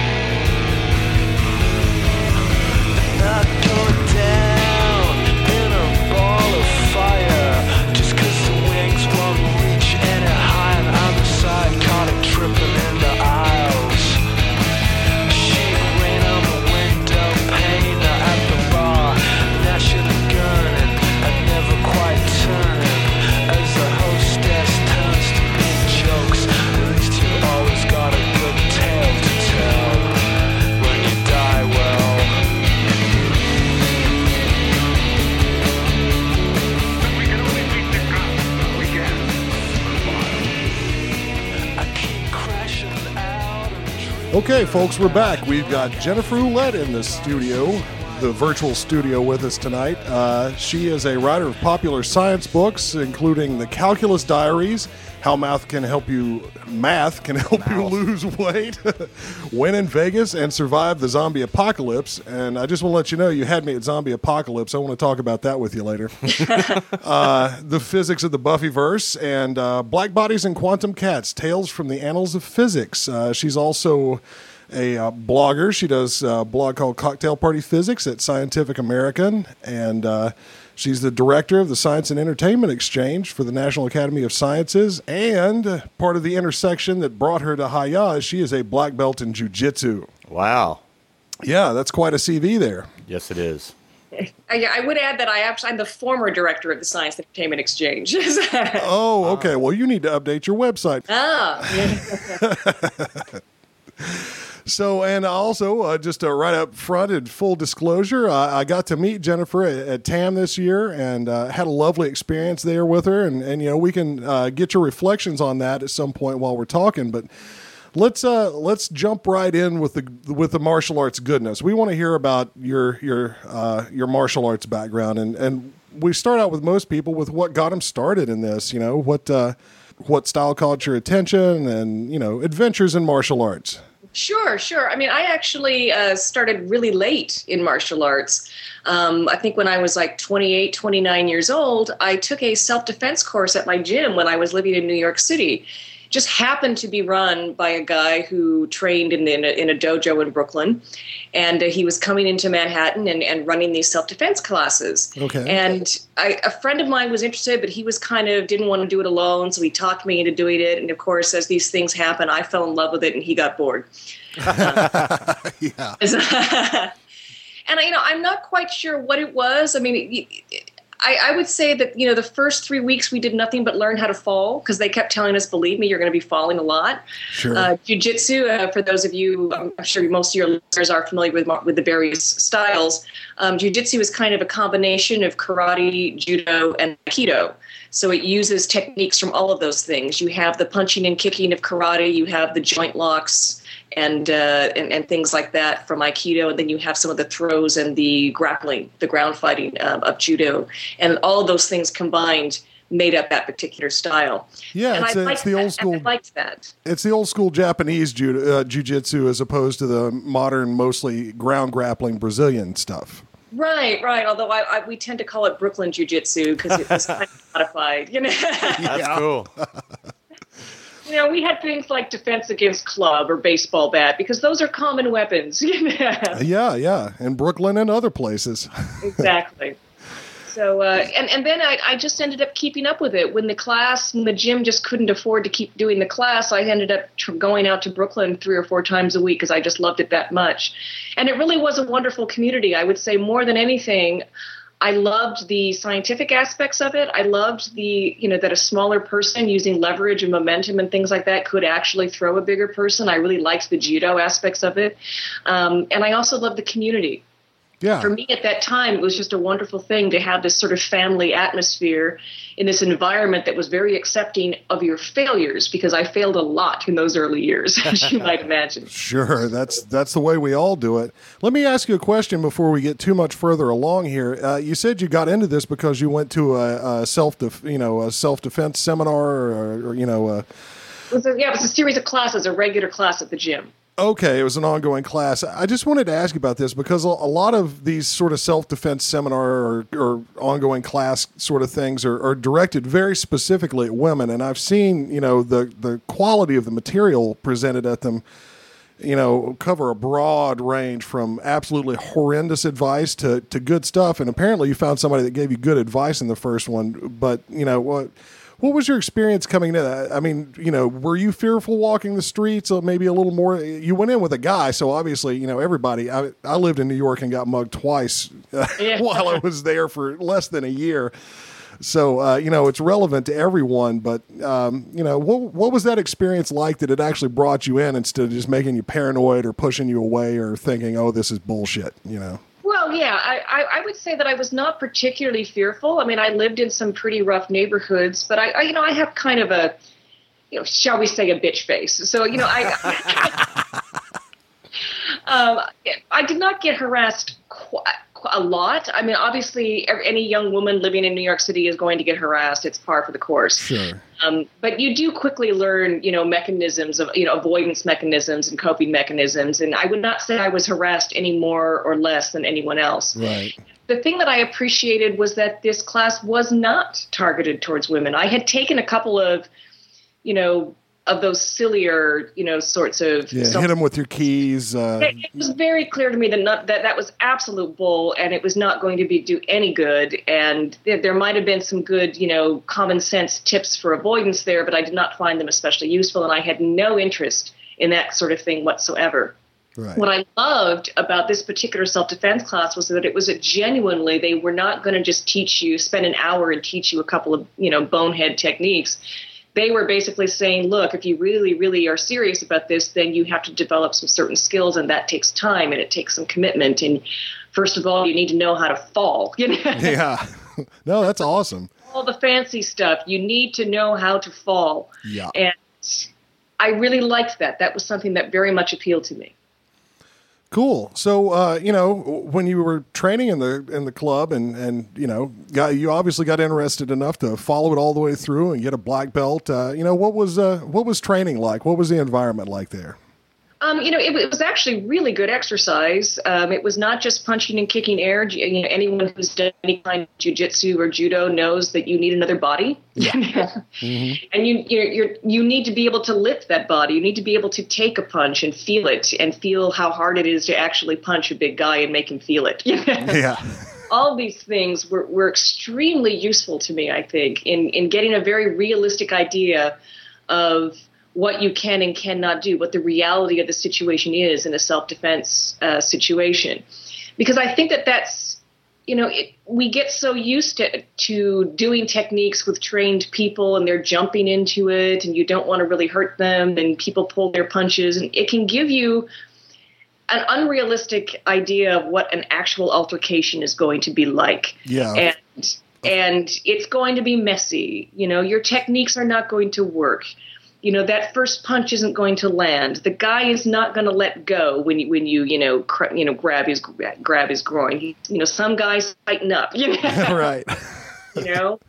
Speaker 2: Okay, folks, we're back. We've got Jennifer Ouellette in the studio, the virtual studio with us tonight. Uh, she is a writer of popular science books, including The Calculus Diaries, How Math Can Help You Math Can Help You Lose Weight, Win in Vegas, and Survive the Zombie Apocalypse. And I just want to let you know you had me at Zombie Apocalypse. I want to talk about that with you later. uh, the physics of the Buffyverse, and uh, Black Bodies and Quantum Cats, Tales from the Annals of Physics. Uh, she's also a uh, blogger. She does a blog called Cocktail Party Physics at Scientific American, and uh, she's the director of the Science and Entertainment Exchange for the National Academy of Sciences, and part of the intersection that brought her to Hiya is she is a black belt in Jiu-Jitsu.
Speaker 5: Wow.
Speaker 2: Yeah, that's quite a CV there.
Speaker 5: Yes, it is.
Speaker 8: I, I would add that I actually I'm the former director of the Science and Entertainment Exchange.
Speaker 2: Oh, okay. Well, you need to update your website.
Speaker 8: ah, yeah.
Speaker 2: So, and also, uh, just uh, right up front and full disclosure, I got to meet Jennifer at, at TAM this year and uh, had a lovely experience there with her. And, and you know, we can uh, get your reflections on that at some point while we're talking. But Let's uh let's jump right in with the with the martial arts goodness. We want to hear about your your uh, your martial arts background and and we start out with most people with what got them started in this. You know what what style caught your attention and you know adventures in martial arts.
Speaker 8: Sure, sure. I mean, I actually uh, started really late in martial arts. Um, I think when I was like 28, 29 years old, I took a self defense course at my gym when I was living in New York City. Just happened to be run by a guy who trained in, in, a, in a dojo in Brooklyn. And uh, he was coming into Manhattan and, and running these self defense classes.
Speaker 2: Okay.
Speaker 8: And I, a friend of mine was interested, but he was kind of didn't want to do it alone. So he talked me into doing it. And of course, as these things happen, I fell in love with it and he got bored.
Speaker 2: yeah.
Speaker 8: and I, you know, I'm not quite sure what it was. I mean, I, I, would say that you know the first three weeks we did nothing but learn how to fall because they kept telling us, "Believe me, you're going to be falling a lot."
Speaker 2: Sure.
Speaker 8: Uh, jiu-jitsu, uh, for those of you, I'm sure most of your listeners are familiar with with the various styles. Um, jiu-jitsu is kind of a combination of karate, judo, and aikido. So it uses techniques from all of those things. You have the punching and kicking of karate. You have the joint locks and, uh, and, and things like that from Aikido, and then you have some of the throws and the grappling, the ground fighting um, of judo, and all of those things combined made up that particular style.
Speaker 2: Yeah,
Speaker 8: and
Speaker 2: it's,
Speaker 8: I
Speaker 2: a- it's
Speaker 8: liked
Speaker 2: the
Speaker 8: that,
Speaker 2: old
Speaker 8: and
Speaker 2: school.
Speaker 8: I liked that.
Speaker 2: It's the old school Japanese ju- uh, jiu-jitsu as opposed to the modern, mostly ground grappling Brazilian stuff.
Speaker 8: Right, right. Although I, I, we tend to call it Brooklyn Jiu Jitsu because it was kind of modified. You know,
Speaker 5: That's cool.
Speaker 8: you know, we had things like defense against club or baseball bat because those are common weapons.
Speaker 2: Yeah, yeah, in Brooklyn and other places.
Speaker 8: exactly. So uh, and and then I, I just ended up keeping up with it when the class and the gym just couldn't afford to keep doing the class. I ended up tr- going out to Brooklyn three or four times a week because I just loved it that much, and it really was a wonderful community. I would say more than anything. I loved the scientific aspects of it. I loved the, you know, that a smaller person using leverage and momentum and things like that could actually throw a bigger person. I really liked the judo aspects of it. Um, and I also loved the community
Speaker 2: Yeah,
Speaker 8: for me at that time, it was just a wonderful thing to have this sort of family atmosphere in this environment that was very accepting of your failures because I failed a lot in those early years, as you might imagine.
Speaker 2: Sure, that's that's the way we all do it. Let me ask you a question before we get too much further along here. Uh, you said you got into this because you went to a, a self, def, you know, a self defense seminar, or, or you know, uh,
Speaker 8: It was a, yeah, it was a series of classes, a regular class at the gym.
Speaker 2: Okay, it was an ongoing class. I just wanted to ask you about this because a, lot of these sort of self defense seminar or, or ongoing class sort of things are, are directed very specifically at women, and I've seen you know the the quality of the material presented at them. you know, cover a broad range from absolutely horrendous advice to, to good stuff. And apparently, you found somebody that gave you good advice in the first one. But you know what? What was your experience coming in? I mean, you know, were you fearful walking the streets? Or maybe a little more. You went in with a guy, so obviously, you know, everybody. I, I lived in New York and got mugged twice
Speaker 8: Yeah.
Speaker 2: while I was there for less than a year. So uh, you know it's relevant to everyone, but um, you know what what was that experience like that it actually brought you in instead of just making you paranoid or pushing you away or thinking, oh, this is bullshit, you know?
Speaker 8: Well, yeah, I, I, would say that I was not particularly fearful. I mean, I lived in some pretty rough neighborhoods, but I, I you know, I have kind of a, you know, shall we say, a bitch face. So, you know, I, um, I did not get harassed qu- qu- a lot. I mean, obviously, any young woman living in New York City is going to get harassed. It's par for the course.
Speaker 2: Sure.
Speaker 8: Um, but you do quickly learn, you know, mechanisms of, you know, avoidance mechanisms and coping mechanisms. And I would not say I was harassed any more or less than anyone else.
Speaker 2: Right.
Speaker 8: The thing that I appreciated was that this class was not targeted towards women. I had taken a couple of, you know, of those sillier, you know, sorts of.
Speaker 2: Yeah. Hit them with your keys. Uh,
Speaker 8: it it was very clear to me that not, that that was absolute bull, and it was not going to be do any good. And there, there might have been some good, you know, common sense tips for avoidance there, but I did not find them especially useful, and I had no interest in that sort of thing whatsoever.
Speaker 2: right.
Speaker 8: What I loved about this particular self defense class was that it was a genuinely they were not going to just teach you, spend an hour and teach you a couple of you know bonehead techniques. They were basically saying, look, if you really, really are serious about this, then you have to develop some certain skills, and that takes time and it takes some commitment. And first of all, you need to know how to fall. You know,
Speaker 2: yeah. no, that's awesome.
Speaker 8: all the fancy stuff. You need to know how to fall.
Speaker 2: Yeah.
Speaker 8: And I really liked that. That was something that very much appealed to me.
Speaker 2: Cool. So, uh, you know, when you were training in the in the club, and and you know, got you obviously got interested enough to follow it all the way through and get a black belt. Uh, you know, what was uh, what was training like? What was the environment like there?
Speaker 8: Um, you know, it, it was actually really good exercise. Um, it was not just punching and kicking air. You know, anyone who's done any kind of jujitsu or judo knows that you need another body, and you you you're, you need to be able to lift that body. You need to be able to take a punch and feel it, and feel how hard it is to actually punch a big guy and make him feel it.
Speaker 2: Yeah.
Speaker 8: all these things were, were extremely useful to me, I think, in, in getting a very realistic idea of what you can and cannot do, what the reality of the situation is in a self defense uh, situation. Because I think that that's, you know, it, we get so used to, to doing techniques with trained people and they're jumping into it and you don't want to really hurt them and people pull their punches and it can give you an unrealistic idea of what an actual altercation is going to be like.
Speaker 2: Yeah.
Speaker 8: And and it's going to be messy. You know, your techniques are not going to work. You know, that first punch isn't going to land. The guy is not going to let go when you when you you know cr- you know grab his grab his groin. He, you know, some guys tighten up. You know,
Speaker 2: right.
Speaker 8: you know.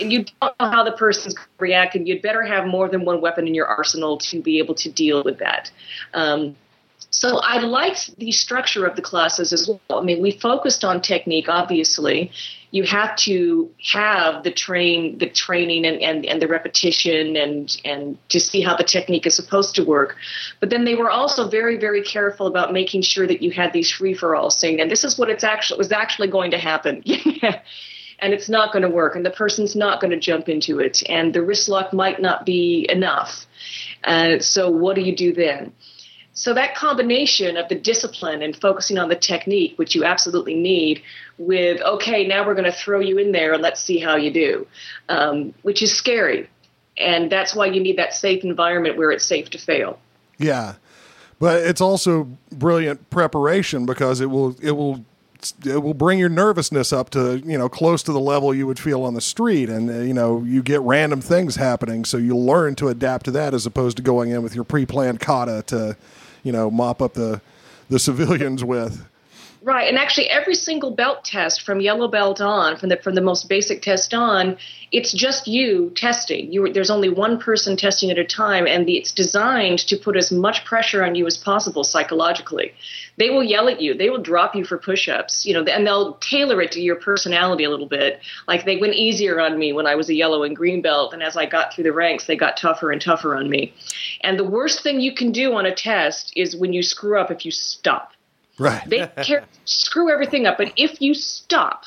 Speaker 8: And you don't know how the person's going to react, and you'd better have more than one weapon in your arsenal to be able to deal with that. Um, so I liked the structure of the classes as well. I mean, we focused on technique, obviously. You have to have the train, the training, and, and, and the repetition, and and to see how the technique is supposed to work. But then they were also very, very careful about making sure that you had these free for all, saying, "And this is what it's actually was actually going to happen." and it's not going to work, and the person's not going to jump into it, and the wrist lock might not be enough. Uh, so what do you do then? So that combination of the discipline and focusing on the technique, which you absolutely need, with okay, now we're going to throw you in there and let's see how you do, um, which is scary, and that's why you need that safe environment where it's safe to fail.
Speaker 2: Yeah, but it's also brilliant preparation because it will it will it will bring your nervousness up to you know close to the level you would feel on the street, and uh, you know you get random things happening, so you'll learn to adapt to that as opposed to going in with your pre-planned kata to you know mop up the the civilians with.
Speaker 8: Right, and actually, every single belt test from yellow belt on, from the from the most basic test on, it's just you testing. You, there's only one person testing at a time, and the, it's designed to put as much pressure on you as possible psychologically. They will yell at you. They will drop you for push-ups, you know, and they'll tailor it to your personality a little bit. Like they went easier on me when I was a yellow and green belt, and as I got through the ranks, they got tougher and tougher on me. And the worst thing you can do on a test is when you screw up if you stop.
Speaker 2: Right.
Speaker 8: They care, screw everything up, but if you stop,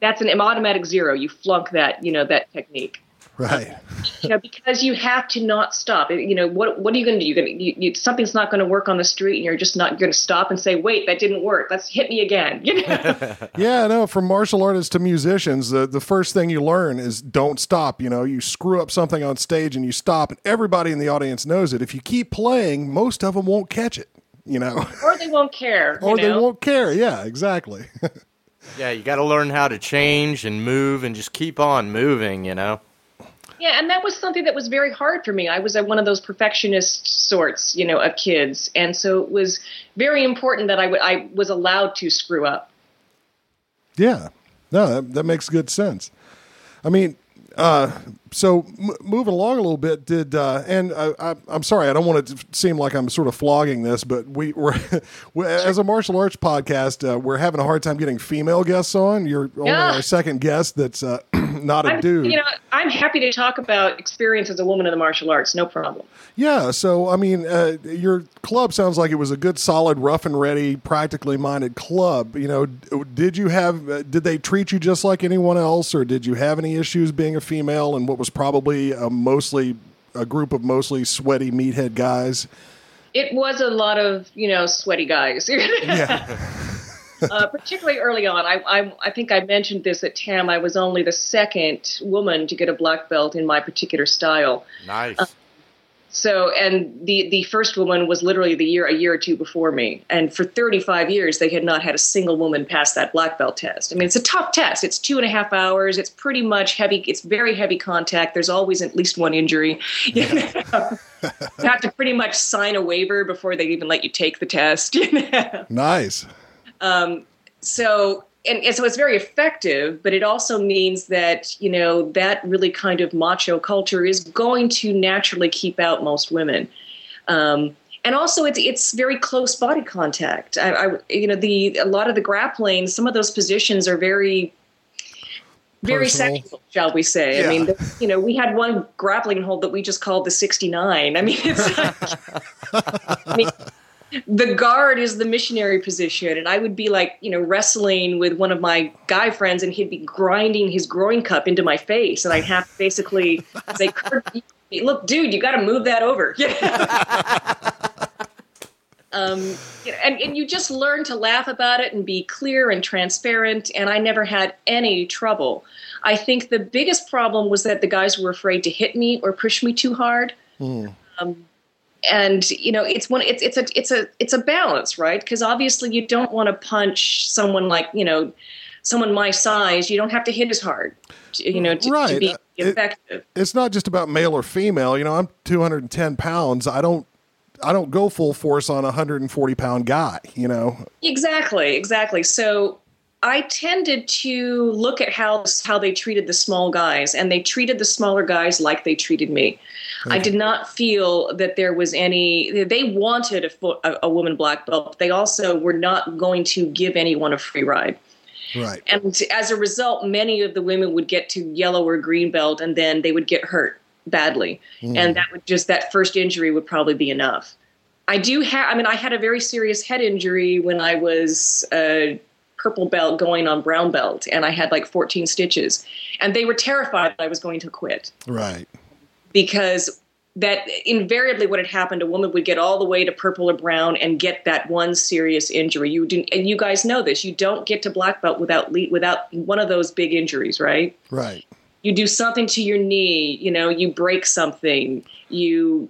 Speaker 8: that's an automatic zero. You flunk that, you know, that technique.
Speaker 2: Right.
Speaker 8: You know, because you have to not stop. You know, what what are you going to do? You're going to you, you, something's not going to work on the street, and you're just not going to stop and say, "Wait, that didn't work. Let's hit me again." You know?
Speaker 2: Yeah, no, from martial artists to musicians, the, the first thing you learn is don't stop. You know, you screw up something on stage and you stop, and everybody in the audience knows it. If you keep playing, most of them won't catch it, you know,
Speaker 8: or they won't care. you
Speaker 2: or they won't care. Yeah, exactly.
Speaker 5: Yeah, you got to learn how to change and move and just keep on moving, you know?
Speaker 8: Yeah, and that was something that was very hard for me. I was one of those perfectionist sorts, you know, of kids, and so it was very important that I w- I was allowed to screw up.
Speaker 2: Yeah, no, that, that makes good sense. I mean, uh, so m- moving along a little bit, did uh, and I, I, I'm sorry, I don't want it to seem like I'm sort of flogging this, but we were we- as a martial arts podcast, uh, we're having a hard time getting female guests on. You're only
Speaker 8: Yeah.
Speaker 2: our second guest that's uh, not a
Speaker 8: I'm,
Speaker 2: dude.
Speaker 8: you know, I'm happy to talk about experience as a woman in the martial arts. No problem.
Speaker 2: Yeah, so I mean, uh, your club sounds like it was a good, solid, rough and ready, practically minded club. You know, did you have? Uh, did they treat you just like anyone else, or did you have any issues being a female and what was probably a mostly a group of mostly sweaty meathead guys?
Speaker 8: It was a lot of you know sweaty guys.
Speaker 2: Yeah,
Speaker 8: uh, particularly early on. I, I I think I mentioned this at TAM. I was only the second woman to get a black belt in my particular style.
Speaker 5: Nice.
Speaker 8: So, and the the first woman was literally the year a year or two before me, and for 35 years they had not had a single woman pass that black belt test. I mean, it's a tough test. It's two and a half hours. It's pretty much heavy. It's very heavy contact. There's always at least one injury. You know? you have to pretty much sign a waiver before they even let you take the test. You know?
Speaker 2: Nice.
Speaker 8: Um, so and, and so it's very effective but it also means that you know that really kind of macho culture is going to naturally keep out most women um, and also it's it's very close body contact I, I you know the a lot of the grappling some of those positions are very very
Speaker 2: Personal.
Speaker 8: sexual shall we say
Speaker 2: Yeah.
Speaker 8: i mean the, you know we had one grappling hold that we just called the 69 i mean it's like, I mean, the guard is the missionary position. And i would be like you know wrestling with one of my guy friends and he'd be grinding his groin cup into my face. And i'd have to basically say look dude you got to move that over. Um, you know, and, and you just learn to laugh about it and be clear and transparent. And i never had any trouble. I think the biggest problem was that the guys were afraid to hit me or push me too hard and you know it's one it's it's a it's a it's a balance right because obviously you don't want to punch someone like you know someone my size you don't have to hit as hard you know to, to
Speaker 2: Right.
Speaker 8: be
Speaker 2: Uh, it-
Speaker 8: effective
Speaker 2: It's not just about male or female. You know, I'm 210 pounds. I don't. I don't go full force on a 140 pound guy. You know.
Speaker 8: exactly exactly so i tended to look at how how they treated the small guys and they treated the smaller guys like they treated me i did not feel that there was any they wanted a, a, a woman black belt but they also were not going to give anyone a free ride
Speaker 2: Right.
Speaker 8: And as a result, many of the women would get to yellow or green belt and then they would get hurt badly. Hmm. And that would just, that first injury would probably be enough. I do have, I mean, I had a very serious head injury when I was a purple belt going on brown belt and I had like 14 stitches. And they were terrified that I was going to quit
Speaker 2: Right.
Speaker 8: Because that invariably what had happened a woman would get all the way to purple or brown and get that one serious injury you do and you guys know this you don't get to black belt without le- without one of those big injuries right
Speaker 2: Right.
Speaker 8: you do something to your knee you know you break something you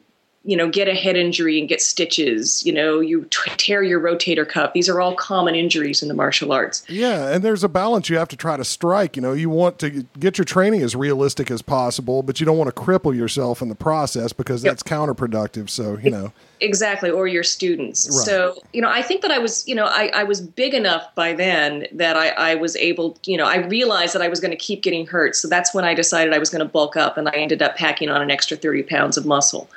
Speaker 8: you know get a head injury and get stitches you know you t- tear your rotator cuff these are all common injuries in the martial arts
Speaker 2: Yeah, and there's a balance you have to try to strike. You know, you want to get your training as realistic as possible, but you don't want to cripple yourself in the process because
Speaker 8: Yep.
Speaker 2: that's counterproductive. So, you know,
Speaker 8: Exactly, or your students.
Speaker 2: Right.
Speaker 8: So, you know, I think that I was, you know, I, I was big enough by then that I, I was able, you know, I realized that I was going to keep getting hurt. So that's when I decided I was going to bulk up and I ended up packing on an extra 30 pounds of muscle.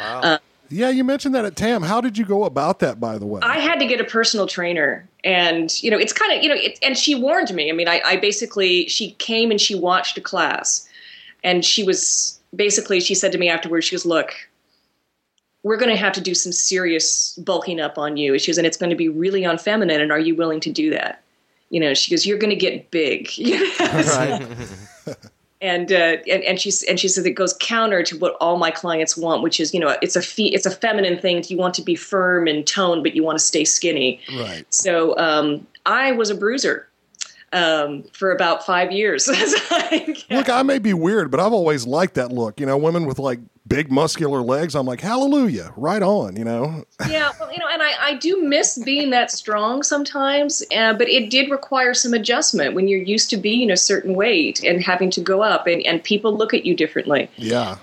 Speaker 2: Uh, yeah, you mentioned that at TAM. How did you go about that, by the way?
Speaker 8: I had to get a personal trainer. And, you know, it's kind of, you know, it, and she warned me. I mean, I, I basically, she came and she watched a class. And she was basically, she said to me afterwards, she goes, look, we're going to have to do some serious bulking up on you. She goes, and it's going to be really unfeminine. And are you willing to do that? You know, she goes, you're going to get big.
Speaker 5: Right.
Speaker 8: and uh, and and she and she says it goes counter to what all my clients want, which is you know it's a fe- it's a feminine thing. You want to be firm and toned, but you want to stay skinny.
Speaker 2: right.
Speaker 8: So um, I was a bruiser um, for about five years.
Speaker 2: like Look, I may be weird, but I've always liked that look. You know, women with like big muscular legs. I'm like, hallelujah, right on. You know,
Speaker 8: yeah, well, you know, and I, I do miss being that strong sometimes, uh, but it did require some adjustment when you're used to being a certain weight and having to go up, and, and people look at you differently.
Speaker 2: yeah,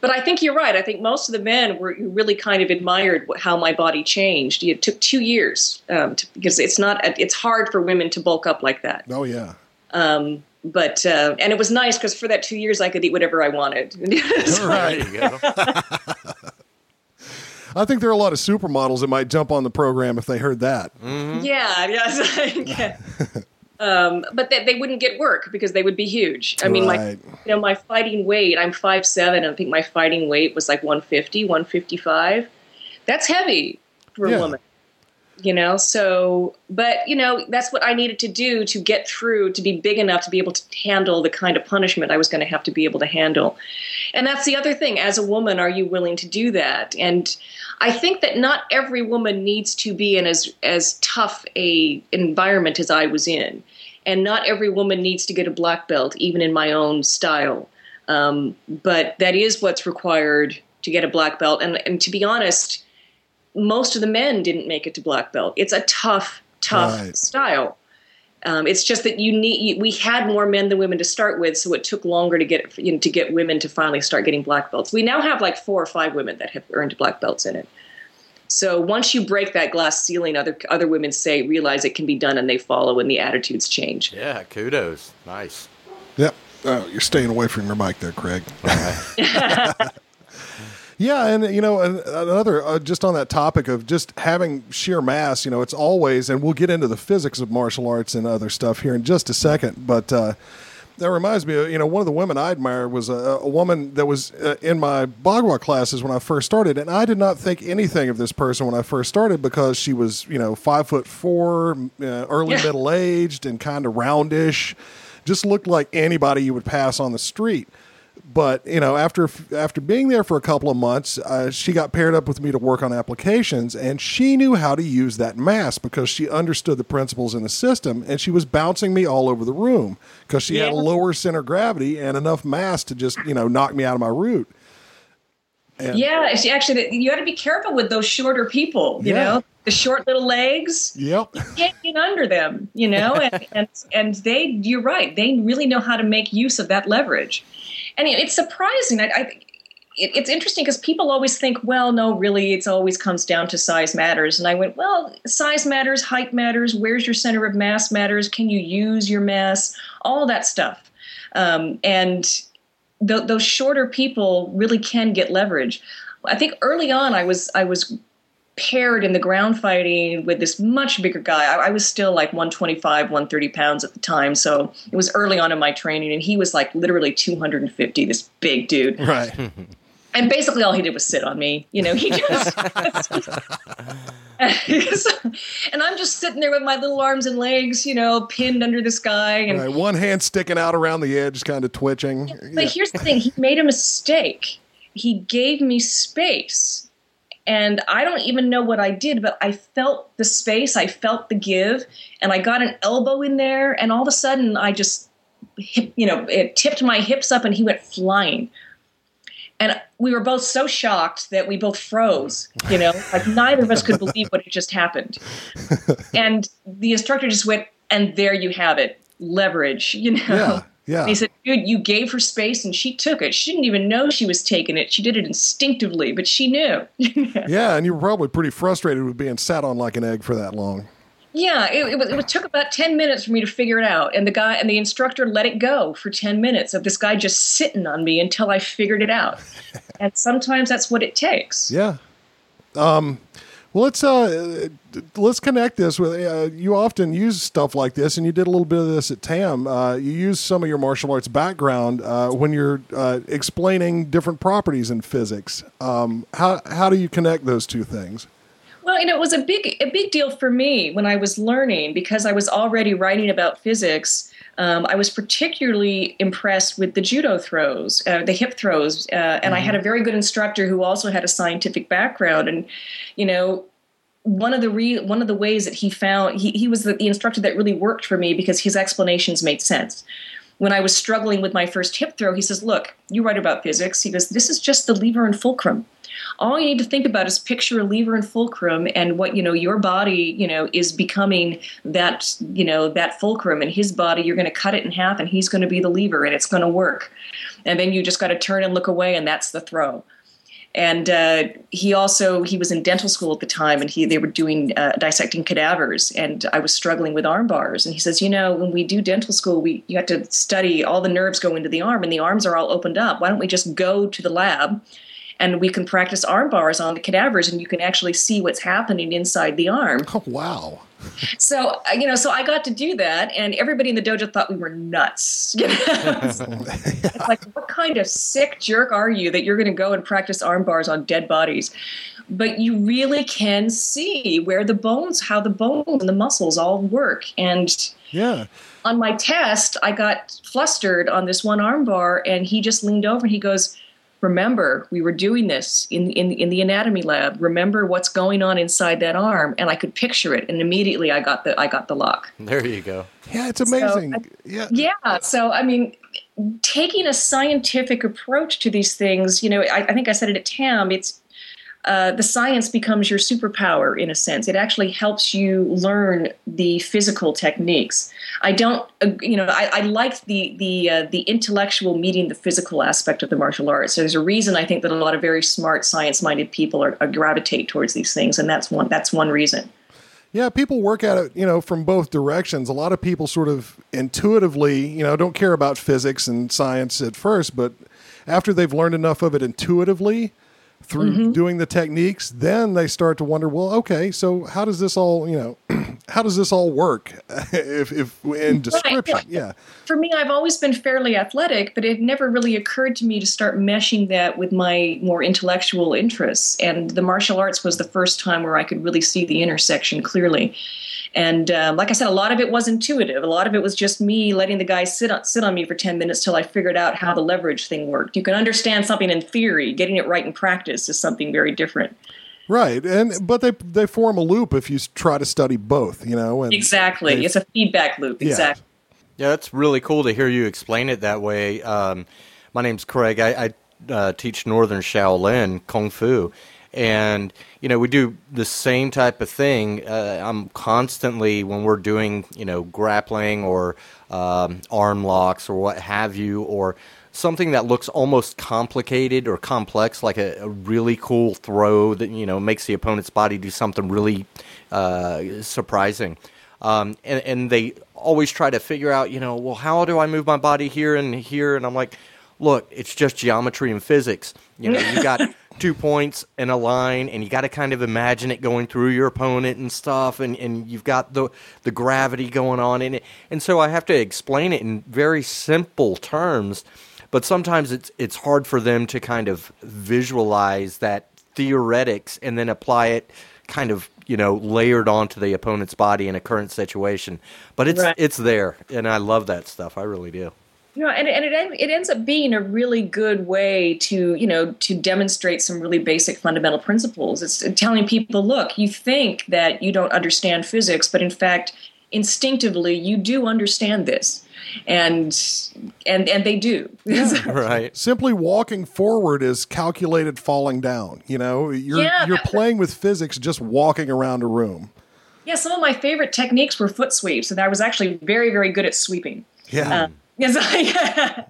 Speaker 8: But I think you're right. I think most of the men were really kind of admired how my body changed. It took two years um, to, because it's not it's hard for women to bulk up like that.
Speaker 2: oh yeah.
Speaker 8: Um, but uh, and it was nice because for that two years I could eat whatever I wanted. So-
Speaker 5: There you go.
Speaker 2: I think there are a lot of supermodels that might jump on the program if they heard that.
Speaker 8: Yeah, yeah. yeah. um, but they, they wouldn't get work because they would be huge. I mean, my you know my fighting weight. I'm five seven, and I think my fighting weight was like 150, 155. That's heavy for
Speaker 2: Yeah.
Speaker 8: a woman. You know, so but you know that's what I needed to do to get through to be big enough to be able to handle the kind of punishment I was going to have to be able to handle. And that's the other thing. As a woman, are you willing to do that? And I think that not every woman needs to be in as as tough a environment as I was in, and not every woman needs to get a black belt, even in my own style. Um, but that is what's required to get a black belt. And and to be honest, most of the men didn't make it to black belt. It's a tough, tough
Speaker 2: Right.
Speaker 8: style. Um, it's just that you need we had more men than women to start with, so it took longer to get you know, to get women to finally start getting black belts. We now have like four or five women that have earned black belts in it. So once you break that glass ceiling, other other women say realize it can be done, and they follow, and the attitudes change.
Speaker 5: Yeah, kudos. Nice.
Speaker 2: Yep. Oh, you're staying away from your mic there, Craig. yeah, and you know, an- another uh, just on that topic of just having sheer mass. You know, it's always, and we'll get into the physics of martial arts and other stuff here in just a second. But uh, that reminds me, of, you know, one of the women I admire was a, a woman that was uh, in my Bagua classes when I first started, and I did not think anything of this person when I first started because she was, you know, five foot four, uh, early
Speaker 8: Yeah.
Speaker 2: middle aged, and kind of roundish. Just looked like anybody you would pass on the street. But you know, after after being there for a couple of months, uh, she got paired up with me to work on applications, and she knew how to use that mask because she understood the principles in the system, and she was bouncing me all over the room because she had a lower center of gravity and enough mass to just you know knock me out of my root. And-
Speaker 8: Yeah, it's actually, you got to be careful with those shorter people. You
Speaker 2: Yeah.
Speaker 8: know, the short little legs.
Speaker 2: Yep.
Speaker 8: can't get under them, you know, and, and and they, you're right, they really know how to make use of that leverage, and it- it's surprising. I, I it, it's interesting because people always think, well, no, really, it's always comes down to size matters, and I went, well, size matters, height matters, where's your center of mass matters, can you use your mass, all that stuff, um, and th- those shorter people really can get leverage. I think early on, I was I was paired in the ground fighting with this much bigger guy. I, I was still like 125, 130 pounds at the time, so it was early on in my training, and he was like literally 250, this big dude.
Speaker 2: Right.
Speaker 8: And basically, all he did was sit on me. You know, he just. and I'm just sitting there with my little arms and legs, you know, pinned under this guy, and
Speaker 2: right. One hand sticking out around the edge, kind of twitching.
Speaker 8: but
Speaker 2: Yeah.
Speaker 8: here's the thing he made a mistake. He gave me space. And I don't even know what I did, but I felt the space, I felt the give, and I got an elbow in there, and all of a sudden I just, you know, it tipped my hips up and he went flying. And we were both so shocked that we both froze, you know, like neither of us could believe what had just happened. And the instructor just went, and there you have it leverage, you know.
Speaker 2: Yeah. Yeah.
Speaker 8: And he said, dude, you gave her space and she took it. She didn't even know she was taking it. She did it instinctively, but she knew.
Speaker 2: Yeah, and you were probably pretty frustrated with being sat on like an egg for that long.
Speaker 8: yeah, it, it, it took about 10 minutes for me to figure it out. And the guy and the instructor let it go for 10 minutes of this guy just sitting on me until I figured it out. and sometimes that's what it takes.
Speaker 2: Yeah. Um, well, let's uh, let's connect this with. Uh, you often use stuff like this, and you did a little bit of this at TAM. Uh, you use some of your martial arts background uh, when you're uh, explaining different properties in physics. Um, how how do you connect those two things?
Speaker 8: Well, know, it was a big a big deal for me when I was learning because I was already writing about physics. Um, I was particularly impressed with the judo throws, uh, the hip throws, uh, and I had a very good instructor who also had a scientific background. And you know, one of the re- one of the ways that he found he, he was the, the instructor that really worked for me because his explanations made sense. When I was struggling with my first hip throw, he says, "Look, you write about physics." He goes, "This is just the lever and fulcrum." All you need to think about is picture a lever and fulcrum and what you know your body you know is becoming that you know that fulcrum and his body. You're going to cut it in half and he's going to be the lever and it's going to work. And then you just got to turn and look away and that's the throw. And uh, he also he was in dental school at the time and he they were doing uh, dissecting cadavers and i was struggling with arm bars. And he says you know when we do dental school we you have to study all the nerves go into the arm and the arms are all opened up. Why don't we just go to the lab and we can practice arm bars on the cadavers and you can actually see what's happening inside the arm
Speaker 2: Oh wow!
Speaker 8: so uh, you know so i got to do that and everybody in the dojo thought we were nuts you know? it's, it's like what kind of sick jerk are you that you're going to go and practice arm bars on dead bodies but you really can see where the bones how the bones and the muscles all work and
Speaker 2: Yeah.
Speaker 8: on my test, I got flustered on this one arm bar, and he just leaned over and he goes, "Remember, we were doing this in in in the anatomy lab. Remember what's going on inside that arm." And I could picture it, and immediately I got the I got the lock.
Speaker 5: There you go.
Speaker 2: Yeah, it's amazing.
Speaker 8: I-
Speaker 2: yeah.
Speaker 8: Yeah. So I mean, taking a scientific approach to these things, you know, I, I think I said it at TAM. It's uh, the science becomes your superpower in a sense. It actually helps you learn the physical techniques. I don't, uh, you know, I, I like the the uh, the intellectual meeting the physical aspect of the martial arts. So there's a reason I think that a lot of very smart, science-minded people are, are gravitate towards these things, and that's one that's one reason.
Speaker 2: Yeah, people work at it, you know, from both directions. A lot of people sort of intuitively, you know, don't care about physics and science at first, but after they've learned enough of it intuitively through
Speaker 8: Mm-hmm.
Speaker 2: doing the techniques, then they start to wonder, well, okay, so how does this all, you know, how does this all work if, if in description? Yeah.
Speaker 8: For me, I've always been fairly athletic, but it never really occurred to me to start meshing that with my more intellectual interests. And the martial arts was the first time where I could really see the intersection clearly. And um, like I said, a lot of it was intuitive. A lot of it was just me letting the guy sit on, sit on me for 10 minutes till I figured out how the leverage thing worked. You can understand something in theory, getting it right in practice is something very different.
Speaker 2: Right. And, but they, they form a loop if you try to study both, you know, and
Speaker 8: Exactly.
Speaker 2: they-
Speaker 8: It's a feedback loop.
Speaker 2: Yeah.
Speaker 8: Exactly.
Speaker 5: Yeah, that's really cool to hear you explain it that way. Um, my name's Craig. I, I uh, teach Northern Shaolin Kung Fu, and you know we do the same type of thing. Uh, I'm constantly when we're doing you know grappling or um, arm locks or what have you, or something that looks almost complicated or complex, like a, a really cool throw that you know makes the opponent's body do something really uh, surprising. Um, and, and they always try to figure out, you know, well, how do I move my body here and here? And I'm like, look, it's just geometry and physics. You know, you got two points and a line, and you got to kind of imagine it going through your opponent and stuff, and, and you've got the the gravity going on in it. And so I have to explain it in very simple terms, but sometimes it's it's hard for them to kind of visualize that theoretics and then apply it kind of you know layered onto the opponent's body in a current situation but it's
Speaker 8: Right.
Speaker 5: it's there and i love that stuff i really do
Speaker 8: You know, and, and it, it ends up being a really good way to, you know, to demonstrate some really basic fundamental principles. It's telling people, look, you think that you don't understand physics, but in fact, instinctively, you do understand this. And and and they do.
Speaker 5: right
Speaker 2: simply walking forward is calculated falling down. You know, you're
Speaker 8: Yeah,
Speaker 2: you're playing with physics just walking around a room.
Speaker 8: yeah, some of my favorite techniques were foot sweeps, and I was actually very, very good at sweeping.
Speaker 2: Yeah.
Speaker 8: Um, yes, I uh,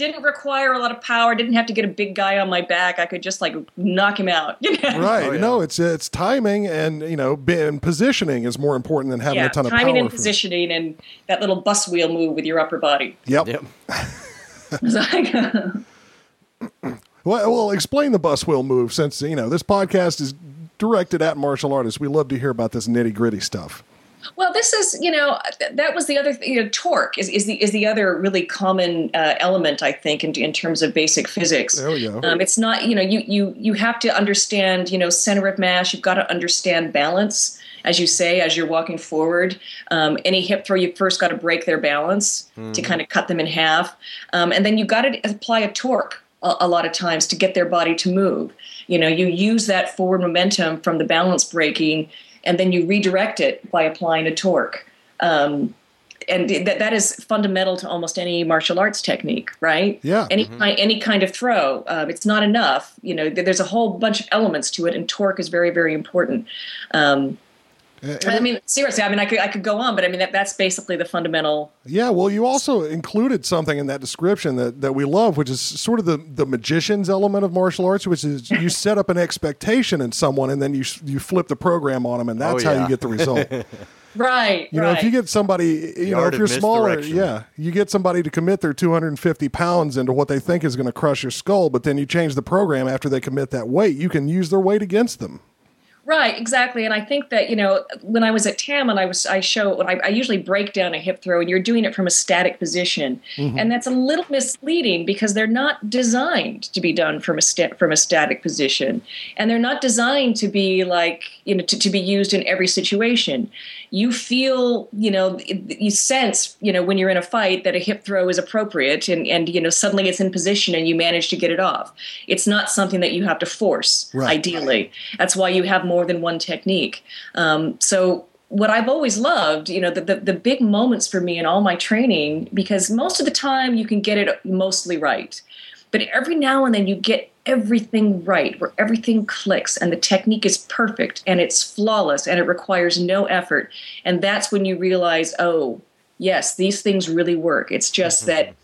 Speaker 8: didn't require a lot of power. Didn't have to get a big guy on my back. I could just like knock him out. You know?
Speaker 2: right.
Speaker 5: Oh, yeah.
Speaker 2: No, it's uh, it's timing and you know being positioning is more important than having
Speaker 8: yeah,
Speaker 2: a ton of
Speaker 8: timing
Speaker 2: power.
Speaker 8: and
Speaker 2: for-
Speaker 8: positioning, and that little bus wheel move with your upper body.
Speaker 2: Yep.
Speaker 5: yep
Speaker 8: uh,
Speaker 2: Well, well, explain the bus wheel move since you know this podcast is directed at martial artists. We love to hear about this nitty gritty stuff.
Speaker 8: Well, this is you know th- that was the other th- you know torque is, is the is the other really common uh, element I think in, in terms of basic physics.
Speaker 2: There we go.
Speaker 8: Um, it's not you know you you you have to understand you know center of mass. You've got to understand balance. As you say, as you're walking forward, um, any hip throw, you first got to break their balance to kind of cut them in half, um, and then you got to apply a torque a, a lot of times to get their body to move. You know, you use that forward momentum from the balance breaking, and then you redirect it by applying a torque. Um, and that that is fundamental to almost any martial arts technique, right?
Speaker 2: Yeah.
Speaker 8: Any kind any kind of throw, um, it's not enough. You know, there's a whole bunch of elements to it, and torque is very very important. Um,
Speaker 2: And-
Speaker 8: I mean, seriously, I mean, I could I could go on, but I mean that that's basically the fundamental.
Speaker 2: Yeah, well, you also included something in that description that, that we love, which is sort of the, the magician's element of martial arts, which is you set up an expectation in someone and then you you flip the program on them, and that's how
Speaker 5: yeah.
Speaker 2: you get the result.
Speaker 8: Right.
Speaker 2: You know,
Speaker 8: right.
Speaker 2: if you get somebody, you know, if you're smaller, yeah, you get somebody to commit their 250 pounds into what they think is going to crush your skull, but then you change the program after they commit that weight, you can use their weight against them.
Speaker 8: Right, exactly. And I think that, you know, when I was at TAM and I was, I show, I, I usually break down a hip throw and you're doing it from a static position. Mm-hmm. And that's a little misleading because they're not designed to be done from a, sta- from a static position. And they're not designed to be like, you know, to, to be used in every situation. You feel, you know, you sense, you know, when you're in a fight that a hip throw is appropriate and, and, you know, suddenly it's in position and you manage to get it off. It's not something that you have to force,
Speaker 2: Right.
Speaker 8: ideally. That's why you have more than one technique. Um, so what I've always loved, you know, the, the, the big moments for me in all my training, because most of the time you can get it mostly right. But every now and then you get everything right, where everything clicks and the technique is perfect and it's flawless and it requires no effort. And that's when you realize, oh, yes, these things really work. It's just mm-hmm. that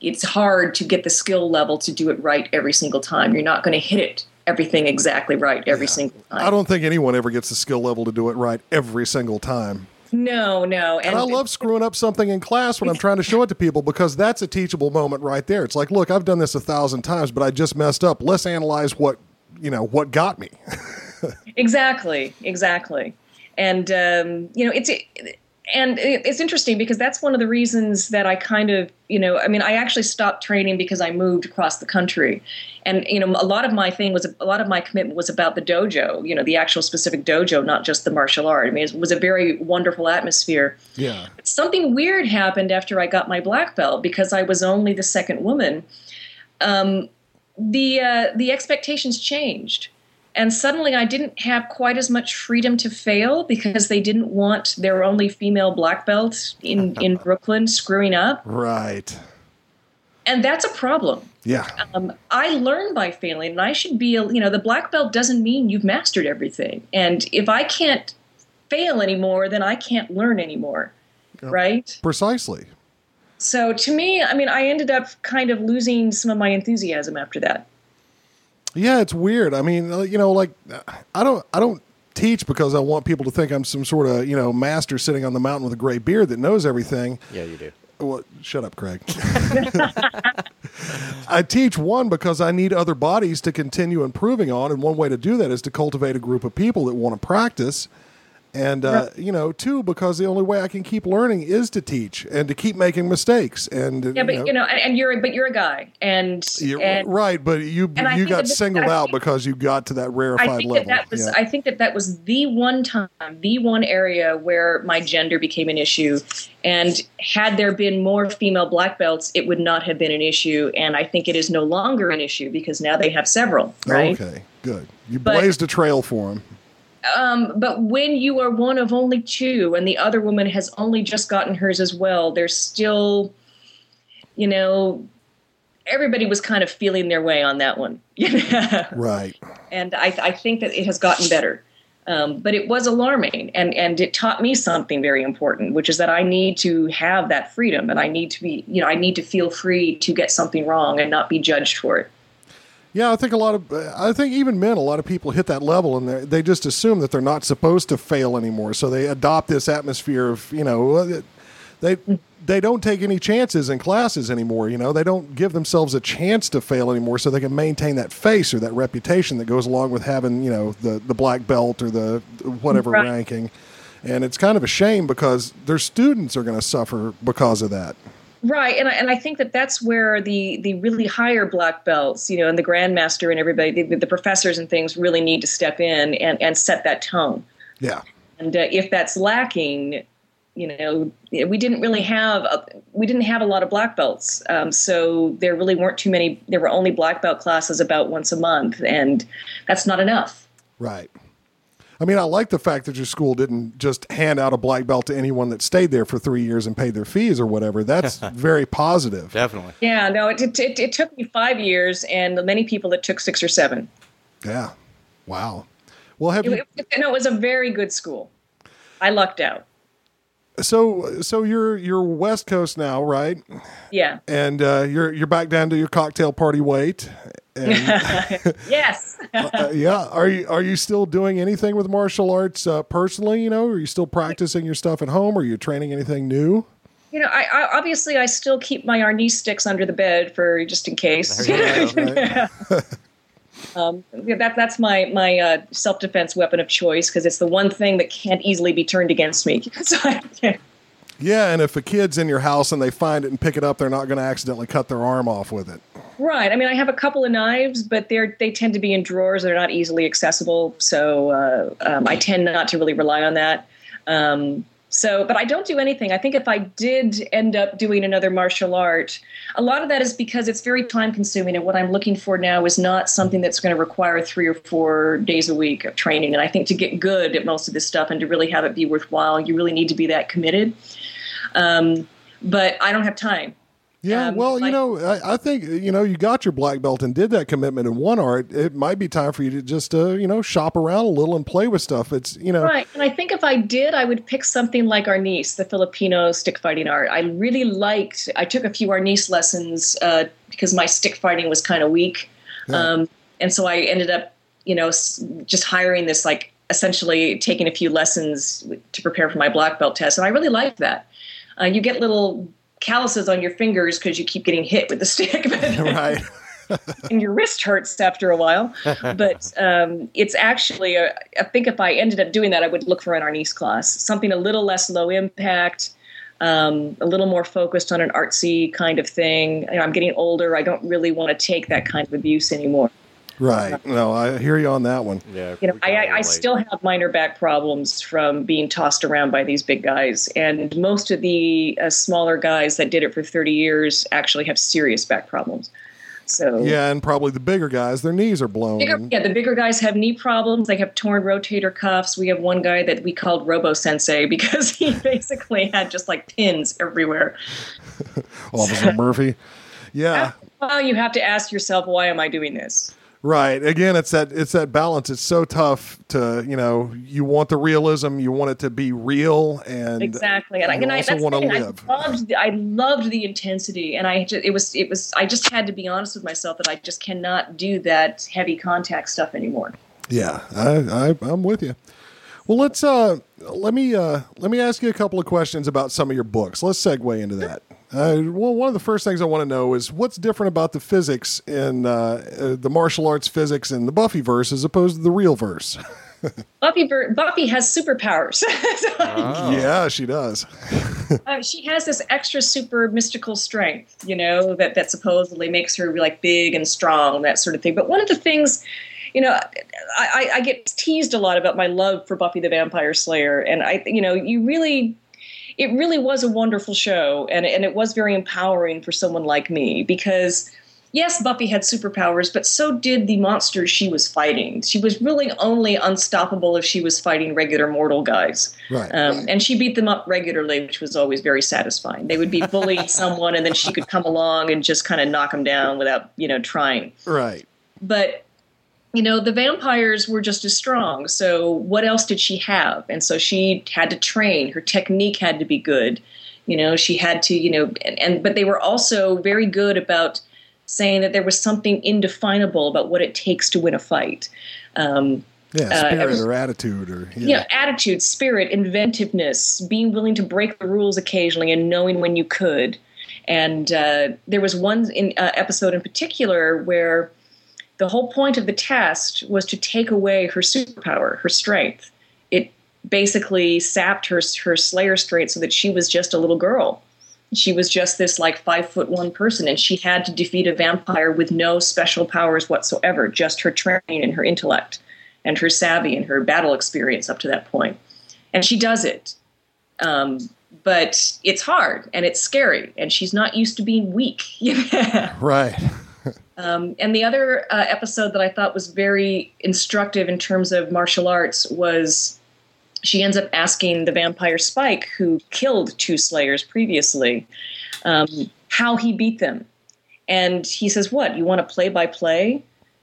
Speaker 8: it's hard to get the skill level to do it right every single time. You're not going to hit it everything exactly right every single time.
Speaker 2: I don't think anyone ever gets the skill level to do it right every single time.
Speaker 8: No, no.
Speaker 2: And, I love screwing up something in class when I'm trying to show it to people because that's a teachable moment right there. It's like, look, I've done this a thousand times, but I just messed up. Let's analyze what you know what got me.
Speaker 8: exactly, exactly. And um, you know, it's and it's interesting because that's one of the reasons that I kind of, you know, I mean, I actually stopped training because I moved across the country, and you know, a lot of my thing was a lot of my commitment was about the dojo, you know, the actual specific dojo, not just the martial art. I mean, it was a very wonderful atmosphere.
Speaker 2: Yeah.
Speaker 8: Something weird happened after I got my black belt because I was only the second woman. Um, the uh, the expectations changed and suddenly I didn't have quite as much freedom to fail because they didn't want their only female black belt in in Brooklyn screwing up.
Speaker 2: Right.
Speaker 8: And that's a problem.
Speaker 2: Yeah.
Speaker 8: Um, I learn by failing, and I should be. You know, the black belt doesn't mean you've mastered everything. And if I can't fail anymore, then I can't learn anymore. Right.
Speaker 2: Precisely.
Speaker 8: So to me, I mean, I ended up kind of losing some of my enthusiasm after that.
Speaker 2: Yeah, it's weird. I mean, uh, you know, like I don't I don't teach because I want people to think I'm some sort of, you know, master sitting on the mountain with a gray beard that knows everything.
Speaker 5: Yeah, you do.
Speaker 2: Well, shut up, Craig. I teach one because I need other bodies to continue improving on, and one way to do that is to cultivate a group of people that want to practice and uh, you know, two because the only way I can keep learning is to teach and to keep making mistakes. And
Speaker 8: yeah, but you know, you know and, you're but you're a guy, and, and
Speaker 2: right, but you you got singled out because you got to that rarefied
Speaker 8: I think
Speaker 2: level.
Speaker 8: That, that was
Speaker 2: yeah.
Speaker 8: I think that that was the one time, the one area where my gender became an issue. And had there been more female black belts, it would not have been an issue. And I think it is no longer an issue because now they have several. Right?
Speaker 2: Okay, good. You
Speaker 8: But-
Speaker 2: blazed a trail for them.
Speaker 8: Um, but when you are one of only two and the other woman has only just gotten hers as well, there's still, you know, everybody was kind of feeling their way on that one.
Speaker 2: Right.
Speaker 8: and I, I think that it has gotten better. Um, but it was alarming, and and it taught me something very important, which is that I need to have that freedom, and I need to be, you know, I need to feel free to get something wrong and not be judged for it.
Speaker 2: Yeah, I think a lot of, I think even men, a lot of people hit that level and they- just assume that they're not supposed to fail anymore. So they adopt this atmosphere of, you know, they they don't take any chances in classes anymore. You know, they don't give themselves a chance to fail anymore, so they can maintain that face or that reputation that goes along with having, you know, the the black belt or the whatever
Speaker 8: Right.
Speaker 2: ranking. And it's kind of a shame because their students are going to suffer because of that.
Speaker 8: Right, and I, and I think that that's where the the really higher black belts, you know, and the grandmaster and everybody, the, the professors and things, really need to step in and and set that tone.
Speaker 2: Yeah.
Speaker 8: And uh, if that's lacking, you know, we didn't really have a, we didn't have a lot of black belts, um, so there really weren't too many. There were only black belt classes about once a month, and that's not enough.
Speaker 2: Right. I mean, I like the fact that your school didn't just hand out a black belt to anyone that stayed there for three years and paid their fees or whatever. That's very positive.
Speaker 5: Definitely.
Speaker 8: Yeah, no, it, it, it, it took me five years, and many people it took six or seven.
Speaker 2: Yeah. Wow. Well, have
Speaker 8: It,
Speaker 2: you,
Speaker 8: it- no, it was a very good school. I lucked out.
Speaker 2: so so you're you're West Coast now, right?
Speaker 8: Yeah.
Speaker 2: And uh, you're you're back down to your cocktail party weight. And,
Speaker 8: yes.
Speaker 2: uh, yeah. Are you are you still doing anything with martial arts uh, personally? You know, are you still practicing your stuff at home? Are you training anything new?
Speaker 8: You know, I, I obviously I still keep my arnis sticks under the bed for just in case.
Speaker 2: Right?
Speaker 8: um, yeah, that that's my my uh, self defense weapon of choice because it's the one thing that can't easily be turned against me. So I-
Speaker 2: Yeah, and if a kid's in your house and they find it and pick it up, they're not going to accidentally cut their arm off with it.
Speaker 8: right. I mean, I have a couple of knives, but they're they tend to be in drawers. They're not easily accessible, so uh, um, I tend not to really rely on that. Um, so, but I don't do anything. I think if I did end up doing another martial art, a lot of that is because it's very time consuming. And what I'm looking for now is not something that's going to require three or four days a week of training. And I think to get good at most of this stuff and to really have it be worthwhile, you really need to be that committed. Um, but I don't have time.
Speaker 2: Yeah,
Speaker 8: Um,
Speaker 2: well, you know, I, I think you know you got your black belt and did that commitment in one art. It might be time for you to just uh, you know shop around a little and play with stuff. It's you know,
Speaker 8: Right. And I think if I did, I would pick something like Arnis, the Filipino stick fighting art. I really liked, I took a few Arnis lessons uh, because my stick fighting was kind of weak. Um, and so I ended up, you know, just hiring this, like, essentially taking a few lessons to prepare for my black belt test. And I really liked that. Uh, you get little calluses on your fingers because you keep getting hit with the stick.
Speaker 2: right?
Speaker 8: and your wrist hurts after a while. But um, it's actually, a, I think if I ended up doing that, I would look for an Arnis class, something a little less low impact, um, a little more focused on an artsy kind of thing. You know, I'm getting older. I don't really want to take that kind of abuse anymore.
Speaker 2: Right. No, I hear you on that one.
Speaker 5: Yeah.
Speaker 8: You know, I, I, I still have minor back problems from being tossed around by these big guys, and most of the uh, smaller guys that did it for 30 years actually have serious back problems. So
Speaker 2: Yeah, and probably the bigger guys, their knees are blown.
Speaker 8: Bigger, yeah, the bigger guys have knee problems. They have torn rotator cuffs. We have one guy that we called Robo Sensei because he basically had just like pins everywhere.
Speaker 2: Officer Murphy. Yeah.
Speaker 8: Well, you have to ask yourself, why am I doing this?
Speaker 2: Right. Again, it's that it's that balance. It's so tough to you know you want the realism, you want it to be real, and
Speaker 8: Exactly, and, and I,
Speaker 2: also want to live.
Speaker 8: I loved, the, I loved the intensity, and I just, it was, it was. I just had to be honest with myself that I just cannot do that heavy contact stuff anymore.
Speaker 2: Yeah, I, I I'm with you. Well, let's uh let me uh let me ask you a couple of questions about some of your books. Let's segue into that. Uh, well, one of the first things I want to know is what's different about the physics in uh, uh, the martial arts physics in the Buffyverse as opposed to the real verse.
Speaker 8: Buffy, Buffy has superpowers.
Speaker 5: Oh.
Speaker 2: Yeah, she does.
Speaker 8: uh, she has this extra super mystical strength, you know, that, that supposedly makes her like big and strong, and that sort of thing. But one of the things, you know, I, I, I get teased a lot about my love for Buffy the Vampire Slayer, and I, you know, you really, it really was a wonderful show, and and it was very empowering for someone like me because. Yes, Buffy had superpowers, but so did the monsters she was fighting. She was really only unstoppable if she was fighting regular mortal guys.
Speaker 2: Right.
Speaker 8: Um, and she beat them up regularly, which was always very satisfying. They would be bullying someone, and then she could come along and just kind of knock them down without, you know, trying.
Speaker 2: right.
Speaker 8: But you know, the vampires were just as strong. So what else did she have? And so she had to train. Her technique had to be good. You know, she had to, you know, and, and but they were also very good about saying that there was something indefinable about what it takes to win a fight. Um,
Speaker 2: Yeah,
Speaker 8: Uh,
Speaker 2: spirit
Speaker 8: every-
Speaker 2: or attitude or yeah.
Speaker 8: you know, attitude, spirit, inventiveness, being willing to break the rules occasionally and knowing when you could. And uh, there was one in, uh, episode in particular where the whole point of the test was to take away her superpower, her strength. It basically sapped her her Slayer strength so that she was just a little girl. She was just this like five foot one person, and she had to defeat a vampire with no special powers whatsoever, just her training and her intellect and her savvy and her battle experience up to that point. And she does it. Um, but it's hard and it's scary, and she's not used to being weak.
Speaker 2: Right.
Speaker 8: Um, and the other uh, episode that I thought was very instructive in terms of martial arts was she ends up asking the vampire Spike, who killed two Slayers previously, um, how he beat them. And he says, What? You want to play by play?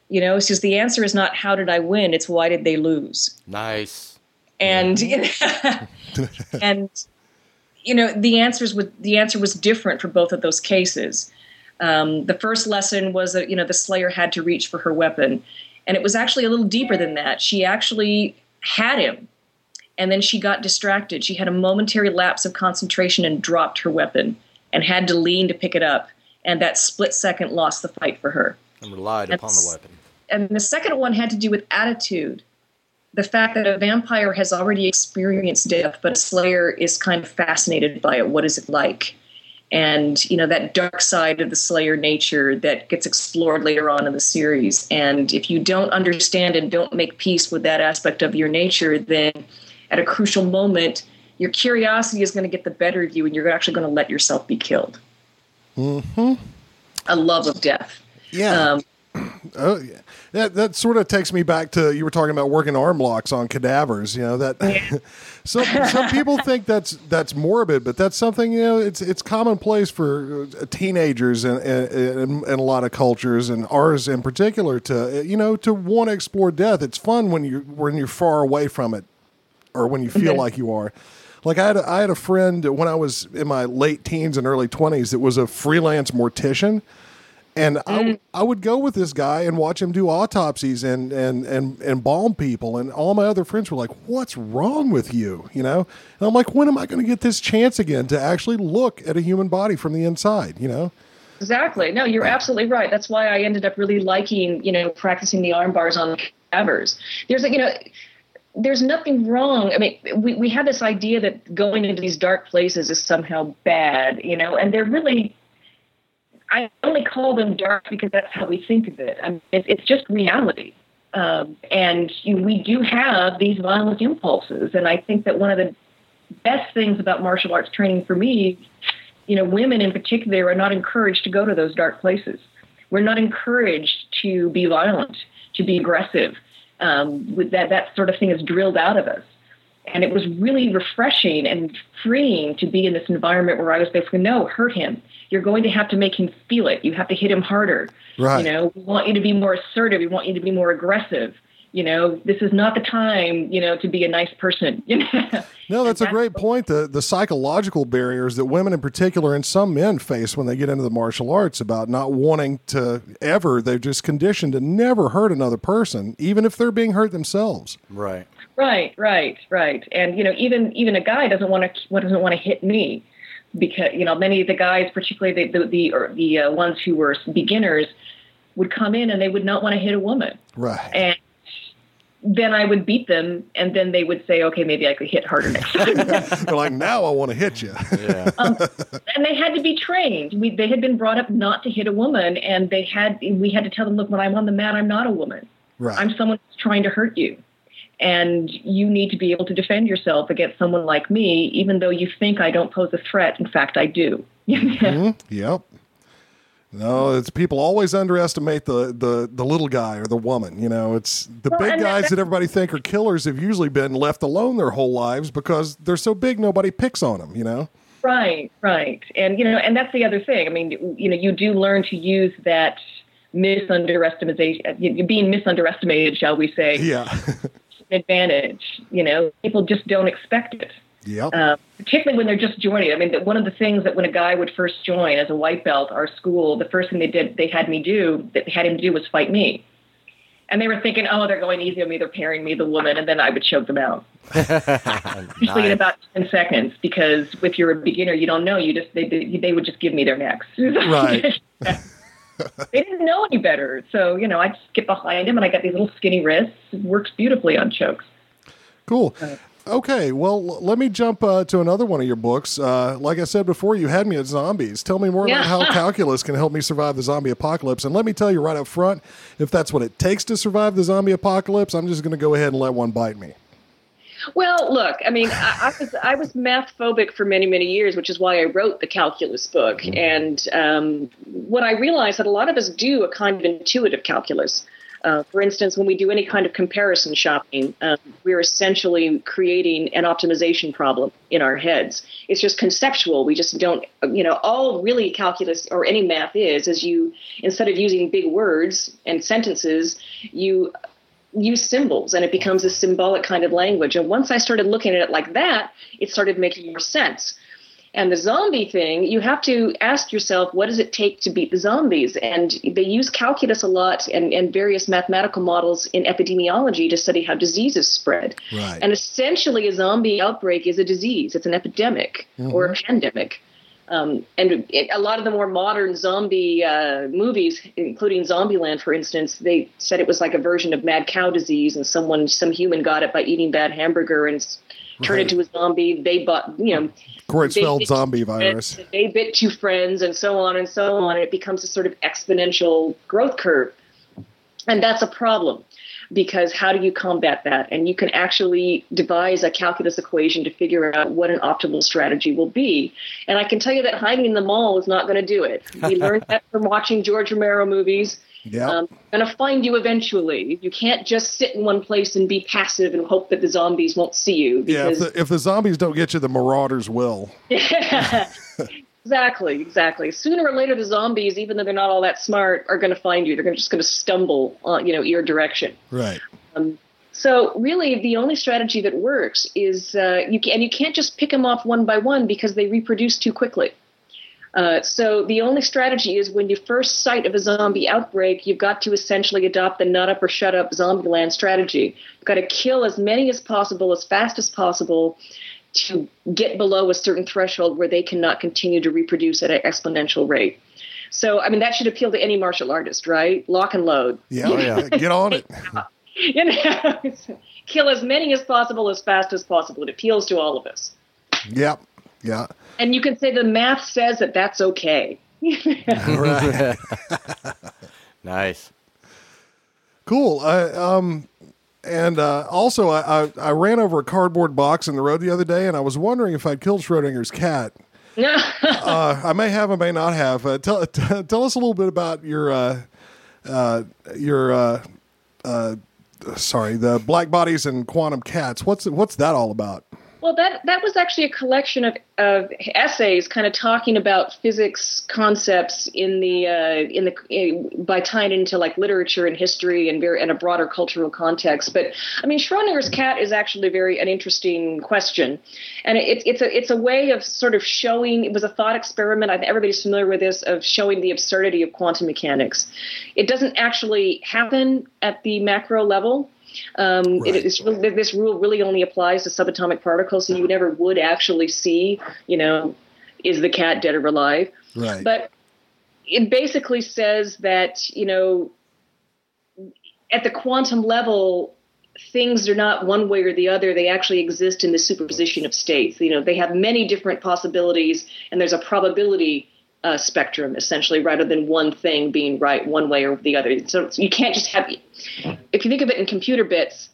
Speaker 8: You know, says, The answer is not how did I win, it's why did they lose?
Speaker 5: Nice.
Speaker 8: and and you know the answers was the answer was different for both of those cases. Um, the first lesson was that you know the Slayer had to reach for her weapon, and it was actually a little deeper than that. She actually had him, and then she got distracted. She had a momentary lapse of concentration and dropped her weapon, and had to lean to pick it up. And that split second lost the fight for her
Speaker 5: And relied upon the weapon.
Speaker 8: and the second one had to do with attitude. The fact that a vampire has already experienced death, but a slayer is kind of fascinated by it. What is it like? And you know that dark side of the slayer nature that gets explored later on in the series. And if you don't understand and don't make peace with that aspect of your nature, then at a crucial moment, your curiosity is going to get the better of you, and you're actually going to let yourself be killed. Mm-hmm. A love of death.
Speaker 2: Yeah.
Speaker 8: Um,
Speaker 2: Oh, yeah. That that sort of takes me back to you were talking about working arm locks on cadavers. You know that some some people think that's that's morbid, but that's something you know it's it's commonplace for uh, teenagers and in, in, a lot of cultures and ours in particular to you know to want to explore death. It's fun when you when you're far away from it or when you feel
Speaker 8: Okay.
Speaker 2: like you are. Like I had a, I had a friend when I was in my late teens and early twenties that was a freelance mortician, and I, w- mm. I would go with this guy and watch him do autopsies and and and embalm people, and all my other friends were like, "What's wrong with you?" You know, and I'm like, "When am I going to get this chance again to actually look at a human body from the inside?" You know.
Speaker 8: Exactly. No, you're absolutely right. That's why I ended up really liking, you know, practicing the arm bars on cadavers. There's a, you know, there's nothing wrong. I mean, we, we have this idea that going into these dark places is somehow bad, you know, and they're really, I only call them dark because that's how we think of it. I mean, it's, it's just reality. Um, and you, we do have these violent impulses. And I think that one of the best things about martial arts training for me you know, women in particular are not encouraged to go to those dark places. We're not encouraged to be violent, to be aggressive. Um, that, that sort of thing is drilled out of us. And it was really refreshing and freeing to be in this environment where I was basically, no, hurt him. You're going to have to make him feel it. You have to hit him harder.
Speaker 2: Right.
Speaker 8: You know, we want you to be more assertive. We want you to be more aggressive. You know, this is not the time, you know, to be a nice person. You know?
Speaker 2: No, that's a great point. The the psychological barriers that women in particular and some men face when they get into the martial arts about not wanting to ever, they're just conditioned to never hurt another person, even if they're being hurt themselves.
Speaker 5: Right.
Speaker 8: Right, right, right. And you know, even even a guy doesn't want to doesn't want to hit me because you know many of the guys, particularly the the the, or the uh, ones who were beginners, would come in and they would not want to hit a woman,
Speaker 2: Right.
Speaker 8: and then I would beat them, and then they would say, okay, maybe I could hit harder next time.
Speaker 2: They're like, now I want to hit you.
Speaker 5: Yeah.
Speaker 8: um, and they had to be trained. We, they had been brought up not to hit a woman, and they had we had to tell them, look, when I'm on the mat, I'm not a woman.
Speaker 2: right.
Speaker 8: I'm someone who's trying to hurt you. And you need to be able to defend yourself against someone like me, even though you think I don't pose a threat. In fact, I do.
Speaker 2: Mhm. Yep. No, it's people always underestimate the, the, the little guy or the woman. You know, it's the
Speaker 8: Well,
Speaker 2: big
Speaker 8: that-
Speaker 2: guys that everybody think are killers have usually been left alone their whole lives because they're so big nobody picks on them. You know.
Speaker 8: Right, right. And, you know, and that's the other thing. I mean, you know, you do learn to use that misunderestimation, uh, being misunderestimated, shall we say,
Speaker 2: Yeah.
Speaker 8: advantage. You know, people just don't expect it.
Speaker 2: Yep.
Speaker 8: uh, particularly when they're just joining. I mean, one of the things that when a guy would first join as a white belt, our school, the first thing they did, they had me do, that they had him do was fight me. And they were thinking, oh, they're going easy on me, they're pairing me the woman, and then I would choke them out. Usually in about 10 seconds, because if you're a beginner, you don't know. You just they, they, they would just give me their necks.
Speaker 2: Right.
Speaker 8: they didn't know any better. So, you know, I'd get behind him, and I got these little skinny wrists. It works beautifully on chokes.
Speaker 2: Cool. Okay, well, let me jump uh, to another one of your books. Uh, like I said before, you had me at zombies. Tell me more about how calculus can help me survive the zombie apocalypse. And let me tell you right up front if that's what it takes to survive the zombie apocalypse, I'm just going to go ahead and let one bite me.
Speaker 9: Well, look, I mean, I, I was I was math phobic for many many years, which is why I wrote the calculus book. And um, what I realized that a lot of us do a kind of intuitive calculus. Uh, for instance, when we do any kind of comparison shopping, um, we're essentially creating an optimization problem in our heads. It's just conceptual. We just don't, you know, all really calculus or any math is, is you, instead of using big words and sentences, you use symbols and it becomes a symbolic kind of language. And once I started looking at it like that, it started making more sense. And the zombie thing, you have to ask yourself, what does it take to beat the zombies? And they use calculus a lot and, and various mathematical models in epidemiology to study how diseases spread.
Speaker 2: Right.
Speaker 9: And essentially, a zombie outbreak is a disease, it's an epidemic or a pandemic. Um, and it, a lot of the more modern zombie uh, movies, including Zombieland, for instance, they said it was like a version of mad cow disease, and someone, some human, got it by eating bad hamburger and turned
Speaker 2: Right.
Speaker 9: into a zombie. They bought, you know,
Speaker 2: Creutzfeldt
Speaker 9: they-
Speaker 2: zombie virus.
Speaker 9: They bit two friends, and so on and so on. And it becomes a sort of exponential growth curve, and that's a problem because how do you combat that? And you can actually devise a calculus equation to figure out what an optimal strategy will be. And I can tell you that hiding in the mall is not going to do it. We learned that from watching George Romero movies.
Speaker 2: Yeah.
Speaker 8: Um, going to find you eventually. You can't just sit in one place and be passive and hope that the zombies won't see you.
Speaker 2: yeah. If the, if the zombies don't get you, the marauders will.
Speaker 8: exactly, exactly. Sooner or later, the zombies, even though they're not all that smart, are going to find you. They're gonna, just going to stumble, on, you know, your direction.
Speaker 2: Right.
Speaker 8: Um, So really, the only strategy that works is uh, you can, and you can't just pick them off one by one because they reproduce too quickly. Uh, so the only strategy is when you first sight of a zombie outbreak, you've got to essentially adopt the nut up or shut up zombie land strategy. You've got to kill as many as possible, as fast as possible, to get below a certain threshold where they cannot continue to reproduce at an exponential rate. So, I mean, that should appeal to any martial artist, right? Lock and load.
Speaker 2: Yeah. yeah. Get on it.
Speaker 8: You know, kill as many as possible, as fast as possible. It appeals to all of us.
Speaker 2: Yep. Yeah.
Speaker 8: And you can say the math says that that's okay.
Speaker 2: Right.
Speaker 5: Nice.
Speaker 2: Cool. Uh, um, and uh, also, I, I, I ran over a cardboard box in the road the other day, and I was wondering if I'd killed Schrodinger's cat. uh, I may have, I may not have. Uh, tell t- tell us a little bit about your uh, uh, your uh, uh, sorry, the black bodies and quantum cats. What's what's that all about?
Speaker 8: Well, that that was actually a collection of, of essays, kind of talking about physics concepts in the uh, in the in, by tying into like literature and history and very and a broader cultural context. But I mean, Schrodinger's cat is actually very an interesting question, and it, it's a it's a way of sort of showing. It was a thought experiment. I think everybody's familiar with this of showing the absurdity of quantum mechanics. It doesn't actually happen at the macro level. Um,
Speaker 2: Right.
Speaker 8: it, really, this rule really only applies to subatomic particles, so you never would actually see, you know, is the cat dead or alive?
Speaker 2: Right.
Speaker 8: But it basically says that, you know, at the quantum level, things are not one way or the other. They actually exist in the superposition of states. You know, they have many different possibilities, and there's a probability uh, spectrum essentially, rather than one thing being right one way or the other. So you can't just have. If you think of it in computer bits,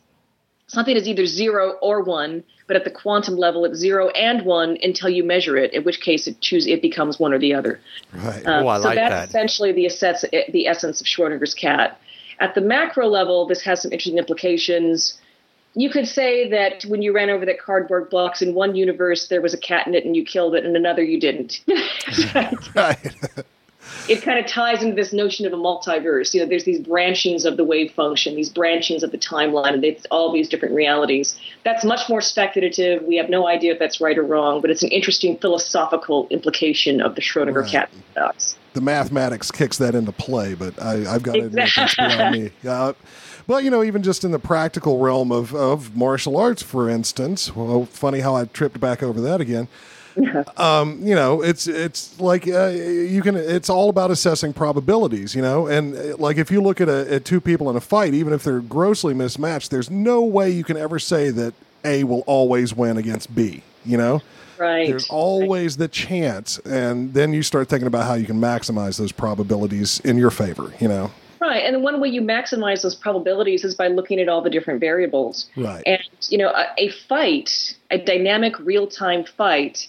Speaker 8: something is either zero or one, but at the quantum level, it's zero and one until you measure it. In which case, it choose it becomes one or the other.
Speaker 2: right.
Speaker 8: Um,
Speaker 5: Oh, I
Speaker 8: so
Speaker 5: like
Speaker 8: that's
Speaker 5: that.
Speaker 8: essentially the essence, the essence of Schrodinger's cat. At the macro level, this has some interesting implications. You could say that when you ran over that cardboard box in one universe, there was a cat in it and you killed it, and another you didn't.
Speaker 2: right.
Speaker 8: it kind of ties into this notion of a multiverse. You know, there's these branchings of the wave function, these branchings of the timeline, and it's all these different realities. That's much more speculative. We have no idea if that's right or wrong, but it's an interesting philosophical implication of the Schrodinger
Speaker 2: Right.
Speaker 8: cat paradox.
Speaker 2: the mathematics kicks that into play, but I, I've got to admit
Speaker 8: Exactly.
Speaker 2: beyond me. Well, you know, even just in the practical realm of, of martial arts, for instance, well, funny how I tripped back over that again. Um, you know, it's it's like uh, you can. It's all about assessing probabilities, you know. And uh, like if you look at, a, at two people in a fight, even if they're grossly mismatched, there's no way you can ever say that A will always win against B. You know,
Speaker 8: Right.
Speaker 2: there's always the chance, and then you start thinking about how you can maximize those probabilities in your favor. You know,
Speaker 8: Right, and one way you maximize those probabilities is by looking at all the different variables.
Speaker 2: Right.
Speaker 8: And you know, a, a fight, a dynamic real-time fight,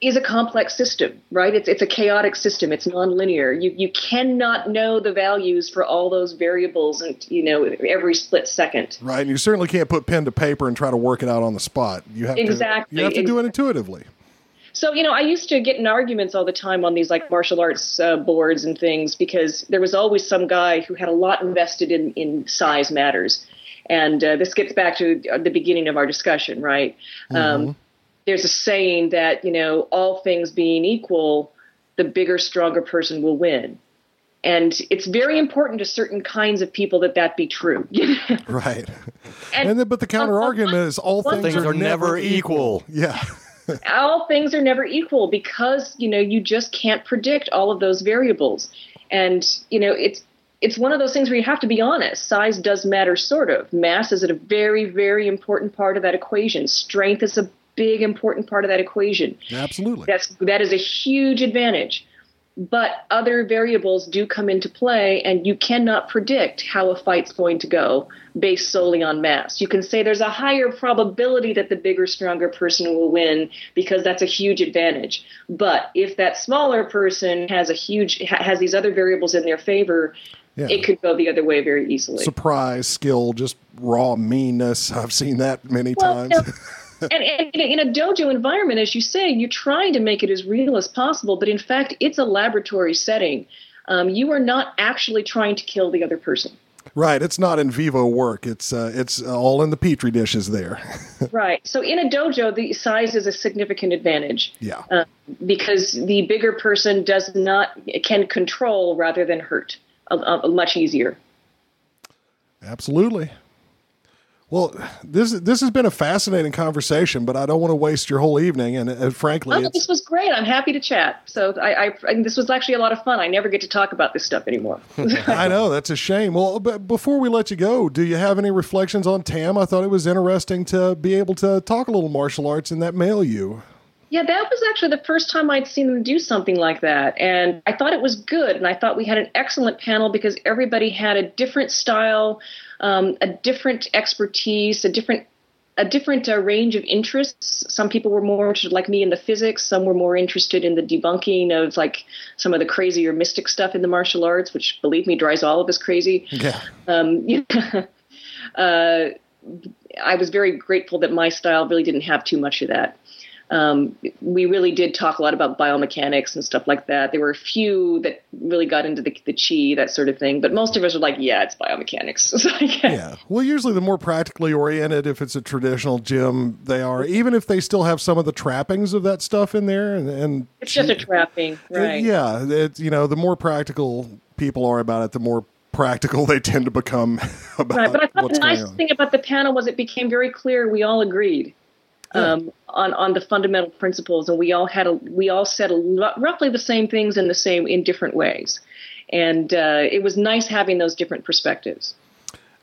Speaker 8: is a complex system, right? It's it's a chaotic system. It's nonlinear. You you cannot know the values for all those variables, and you know every split second.
Speaker 2: right? And you certainly can't put pen to paper and try to work it out on the spot. You have
Speaker 8: Exactly,
Speaker 2: To, you have to do it intuitively.
Speaker 8: So, you know, I used to get in arguments all the time on these like martial arts uh, boards and things because there was always some guy who had a lot invested in, in size matters. And uh, this gets back to uh, the beginning of our discussion, right? Um, there's a saying that, you know, all things being equal, the bigger, stronger person will win. And it's very important to certain kinds of people that that be true.
Speaker 2: Right.
Speaker 8: And-
Speaker 2: And, then, but the counter argument is all things,
Speaker 5: Things
Speaker 2: are,
Speaker 5: are never equal.
Speaker 2: Yeah.
Speaker 8: all things are never equal because you know you just can't predict all of those variables. And you know it's it's one of those things where you have to be honest. Size does matter sort of. Mass is a very very important part of that equation. Strength is a big important part of that equation.
Speaker 2: Absolutely.
Speaker 8: that's that is a huge advantage but other variables do come into play, and you cannot predict how a fight's going to go based solely on mass. You can say there's a higher probability that the bigger, stronger person will win because that's a huge advantage. But if that smaller person has a huge has these other variables in their favor,
Speaker 2: Yeah.
Speaker 8: it could go the other way very easily.
Speaker 2: Surprise, skill, just raw meanness. I've seen that many
Speaker 8: Well,
Speaker 2: times.
Speaker 8: and, and in a dojo environment, as you say, you're trying to make it as real as possible, but in fact, it's a laboratory setting. Um, you are not actually trying to kill the other person.
Speaker 2: right. It's not in vivo work. It's uh, it's all in the petri dishes there.
Speaker 8: right. So in a dojo, the size is a significant advantage
Speaker 2: yeah.
Speaker 8: uh, because the bigger person does not can control rather than hurt uh, uh, much easier.
Speaker 2: Absolutely. Well, this this has been a fascinating conversation, but I don't want to waste your whole evening. And, and frankly,
Speaker 8: Oh, this was great. I'm happy to chat. So I, I, and this was actually a lot of fun. I never get to talk about this stuff anymore.
Speaker 2: I know that's a shame. Well, uh, but before we let you go, do you have any reflections on TAM? I thought it was interesting to be able to talk a little martial arts in that mail you.
Speaker 8: Yeah, that was actually the first time I'd seen them do something like that. And I thought it was good. And I thought we had an excellent panel because everybody had a different style, um, a different expertise, a different a different uh, range of interests. Some people were more interested, like me, in the physics. Some were more interested in the debunking of like some of the crazier mystic stuff in the martial arts, which, believe me, drives all of us crazy.
Speaker 2: Yeah.
Speaker 8: Um, uh, I was very grateful that my style really didn't have too much of that. Um, we really did talk a lot about biomechanics and stuff like that. There were a few that really got into the, the chi, that sort of thing, but most of us were like, yeah, it's biomechanics. So, yeah.
Speaker 2: Yeah. Well, usually the more practically oriented, if it's a traditional gym, they are, even if they still have some of the trappings of that stuff in there. And, and
Speaker 8: It's just a trapping,
Speaker 2: Uh,
Speaker 8: right?
Speaker 2: yeah, it's, you know, the more practical people are about it, the more practical they tend to become about
Speaker 8: Right, but I thought the nice thing about the panel was it became very clear we all agreed um, on on the fundamental principles, and we all had a we all said a, roughly the same things in the same in different ways, and uh, it was nice having those different perspectives.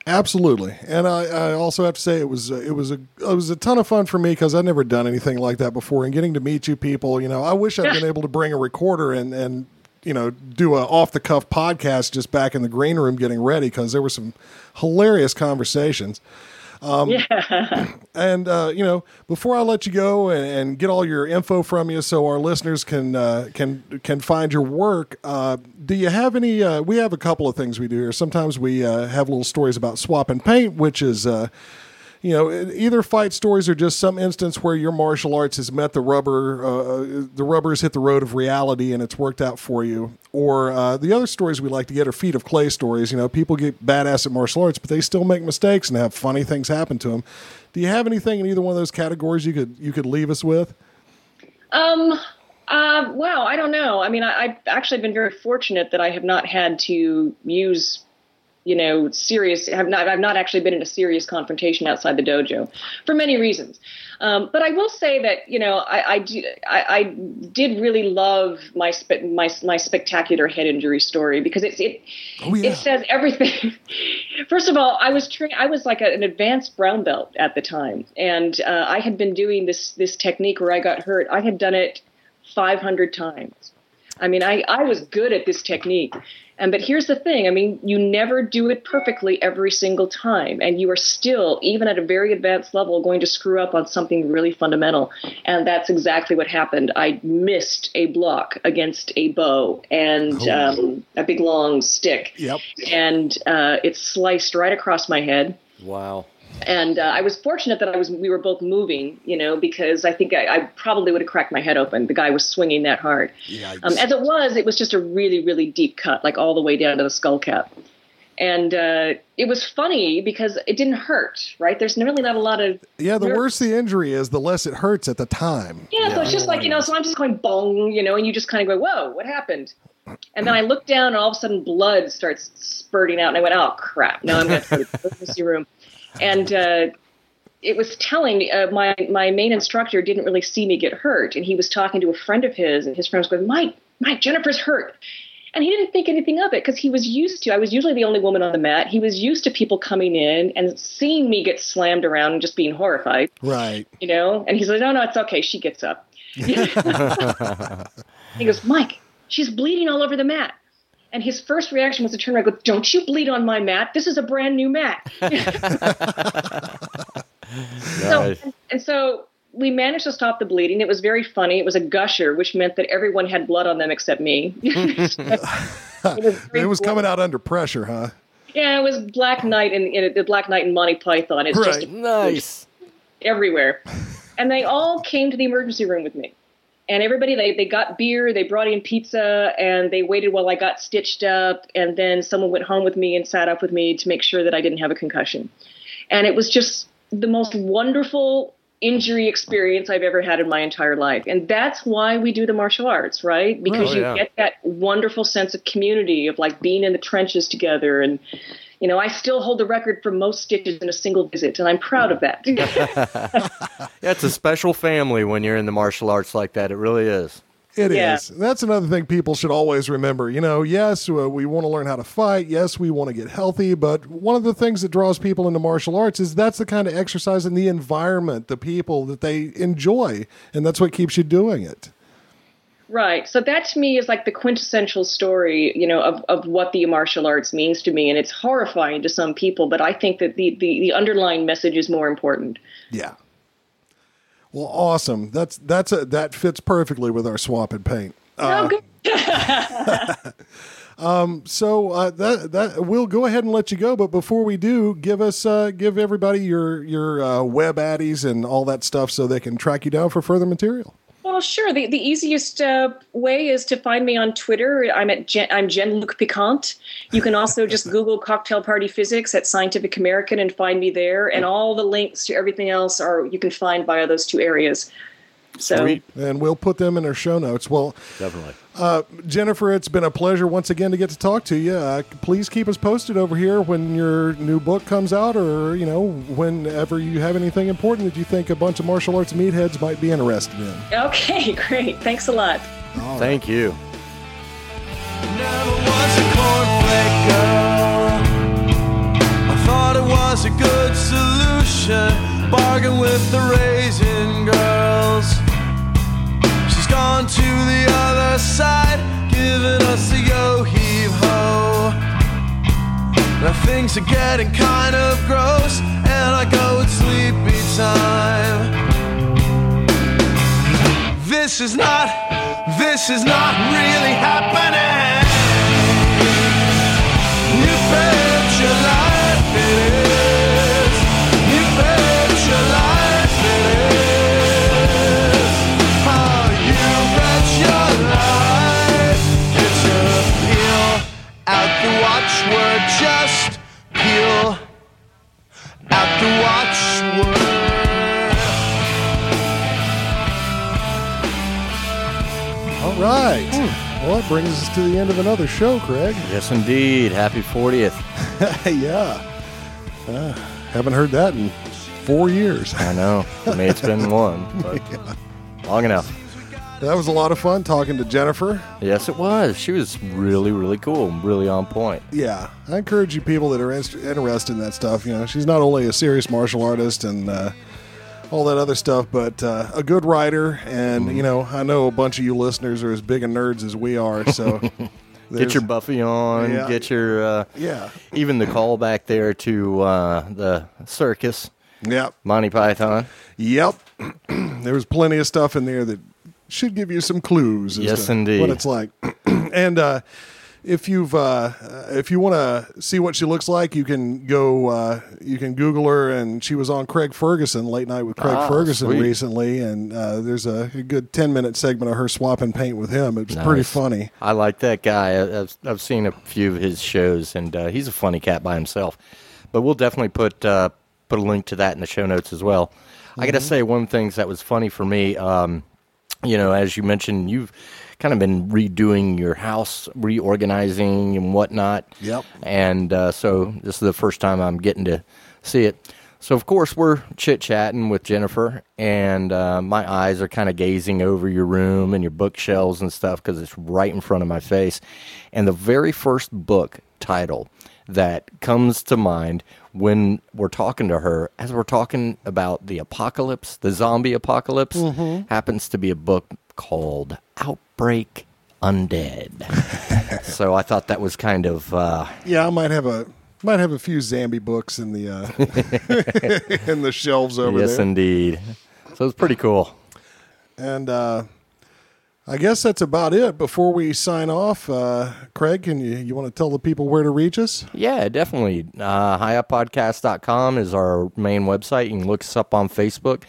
Speaker 2: Absolutely, and I, I also have to say it was uh, it was a it was a ton of fun for me because I'd never done anything like that before, and getting to meet you people. You know, I wish I'd been able to bring a recorder and and you know do a off the cuff podcast just back in the green room getting ready because there were some hilarious conversations.
Speaker 8: Yeah.
Speaker 2: And uh, you know, before I let you go and, and get all your info from you, so our listeners can uh, can can find your work, uh, do you have any? Uh, we have a couple of things we do here. Sometimes we uh, have little stories about swap and paint, which is. Uh, you know, either fight stories or just some instance where your martial arts has met the rubber, uh, the rubbers hit the road of reality and it's worked out for you. Or uh, the other stories we like to get are feet of clay stories. You know, people get badass at martial arts, but they still make mistakes and have funny things happen to them. Do you have anything in either one of those categories you could you could leave us with?
Speaker 8: Um. Uh, wow. I don't know. I mean, I, I've actually been very fortunate that I have not had to use, you know, serious. Have not. I've not actually been in a serious confrontation outside the dojo, for many reasons. Um, but I will say that you know I I, do, I, I did really love my spe- my my spectacular head injury story because it's it
Speaker 2: Oh, yeah.
Speaker 8: it says everything. First of all, I was tra- I was like a, an advanced brown belt at the time, and uh, I had been doing this this technique where I got hurt. I had done it 500 times. I mean, I, I was good at this technique. And but here's the thing, I mean, you never do it perfectly every single time. And you are still, even at a very advanced level, going to screw up on something really fundamental. And that's exactly what happened. I missed a block against a bow and um, a big long stick.
Speaker 2: Yep.
Speaker 8: And uh, it sliced right across my head
Speaker 5: Wow.
Speaker 8: And uh, I was fortunate that I was we were both moving, you know, because I think I, I probably would have cracked my head open. The guy was swinging that hard. Um, as it was, it was just a really really deep cut, like all the way down to the skull cap. And uh, it was funny because it didn't hurt, right? There's really not a lot of
Speaker 2: Yeah, the
Speaker 8: nerve-
Speaker 2: worse the injury is, the less it hurts at the time.
Speaker 8: yeah, so it's just like, you know, so I'm just going bong, you know, and you just kind of go, whoa, what happened? And then I look down and all of a sudden blood starts spurting out. And I went, oh, crap. No, I'm going to go to the emergency room. And uh, it was telling uh, my, my main instructor didn't really see me get hurt. And he was talking to a friend of his, and his friend was going, Mike, Mike, Jennifer's hurt. And he didn't think anything of it because he was used to, I was usually the only woman on the mat. He was used to people coming in and seeing me get slammed around and just being horrified
Speaker 2: Right.
Speaker 8: you know? And he's like, no, no, it's okay. She gets up. he goes, Mike, she's bleeding all over the mat. And his first reaction was to turn around and go, Don't you bleed on my mat. This is a brand new mat. so,
Speaker 5: Nice.
Speaker 8: and, and so we managed to stop the bleeding. It was very funny. It was a gusher, which meant that everyone had blood on them except me. it was,
Speaker 2: It was coming out under pressure, huh?
Speaker 8: Yeah, it was Black Knight and and the Black Knight and Monty Python. It's
Speaker 2: Right.
Speaker 8: just
Speaker 5: Nice.
Speaker 8: everywhere. And they all came to the emergency room with me. And everybody, they, they got beer, they brought in pizza, and they waited while I got stitched up. And then someone went home with me and sat up with me to make sure that I didn't have a concussion. And it was just the most wonderful injury experience I've ever had in my entire life. And that's why we do the martial arts, right? Because
Speaker 5: Oh,
Speaker 8: you get that wonderful sense of community, of like being in the trenches together. And, you know, I still hold the record for most stitches in a single visit, and I'm proud of that.
Speaker 5: Yeah, it's a special family when you're in the martial arts like that. It really is.
Speaker 2: It is.
Speaker 8: Yeah.
Speaker 2: That's another thing people should always remember. You know, yes, uh, we want to learn how to fight. Yes, we want to get healthy. But one of the things that draws people into martial arts is that's the kind of exercise and the environment, the people that they enjoy. And that's what keeps you doing it.
Speaker 8: Right. So that to me is like the quintessential story, you know, of, of what the martial arts means to me. And it's horrifying to some people, but I think that the, the, the underlying message is more important.
Speaker 2: Yeah. Well, awesome. That's that's a that fits perfectly with our swap and paint.
Speaker 8: oh, good.
Speaker 2: So uh, that that we'll go ahead and let you go. But before we do, give us uh, give everybody your your uh, web addies and all that stuff so they can track you down for further material.
Speaker 8: Well, sure. The, the easiest uh, way is to find me on Twitter. I'm at Jen, I'm Jen Luc Piquant. You can also just Google Cocktail Party Physics at Scientific American and find me there. And all the links to everything else are you can find via those two areas. So
Speaker 5: Sweet.
Speaker 2: and we'll put them in our show notes. Well,
Speaker 5: Definitely.
Speaker 2: Jennifer, it's been a pleasure once again to get to talk to you. Uh, please keep us posted over here when your new book comes out, or you know, whenever you have anything important that you think a bunch of martial arts meatheads might be interested in.
Speaker 8: okay, great. Thanks a lot.
Speaker 5: Thank you.
Speaker 10: Never was a cornflake girl. I thought it was a good solution. Bargain with the raisin girls. She's gone to the other side, giving us the yo heave ho. Now things are getting kind of gross, and I go it's sleepy time. This is not, this is not really happening. You bet your life
Speaker 2: brings us to the end of another show, Craig.
Speaker 5: Yes, indeed. Happy 40th.
Speaker 2: yeah. Uh, haven't heard that in four years.
Speaker 5: I know. I mean, it's been one, but long enough.
Speaker 2: That was a lot of fun talking to Jennifer.
Speaker 5: Yes, it was. She was really, really cool. Really on point.
Speaker 2: Yeah, I encourage you people that are interested in that stuff. You know, she's not only a serious martial artist and uh, all that other stuff, but uh, a good writer. And you know, I know a bunch of you listeners are as big a nerds as we are. So
Speaker 5: Get your Buffy on.
Speaker 2: Yeah.
Speaker 5: Get your, uh,
Speaker 2: yeah,
Speaker 5: even the call back there to uh, the circus,
Speaker 2: yep,
Speaker 5: Monty Python.
Speaker 2: yep. there was plenty of stuff in there that should give you some clues. As
Speaker 5: Yes,
Speaker 2: to
Speaker 5: indeed.
Speaker 2: What it's like, and. uh if you've uh, if you want to see what she looks like, you can go uh, you can Google her, and she was on Craig Ferguson late night with Craig
Speaker 5: Ah,
Speaker 2: Ferguson
Speaker 5: sweet.
Speaker 2: recently, and uh, there's a, a good ten minute segment of her swapping paint with him. It's pretty
Speaker 5: Nice.
Speaker 2: funny.
Speaker 5: I like that guy. I've, I've seen a few of his shows, and uh, he's a funny cat by himself. But we'll definitely put uh, put a link to that in the show notes as well. I got to say, one of the things that was funny for me, um, you know, as you mentioned, you've kind of been redoing your house, reorganizing and whatnot.
Speaker 2: Yep.
Speaker 5: And uh, so this is the first time I'm getting to see it. So of course we're chit chatting with Jennifer, and uh, my eyes are kind of gazing over your room and your bookshelves and stuff because it's right in front of my face. And the very first book title that comes to mind when we're talking to her, as we're talking about the apocalypse, the zombie apocalypse, happens to be a book called Outbreak undead. so I thought that was kind of uh,
Speaker 2: Yeah, I might have a might have a few Zambi books in the uh, in the shelves over
Speaker 5: yes,
Speaker 2: there.
Speaker 5: Yes, indeed. So it's pretty cool.
Speaker 2: And uh, I guess that's about it. Before we sign off, uh, Craig, can you you want to tell the people where to reach us?
Speaker 5: Yeah, definitely. Uh, HiyaPodcast.com is our main website. You can look us up on Facebook.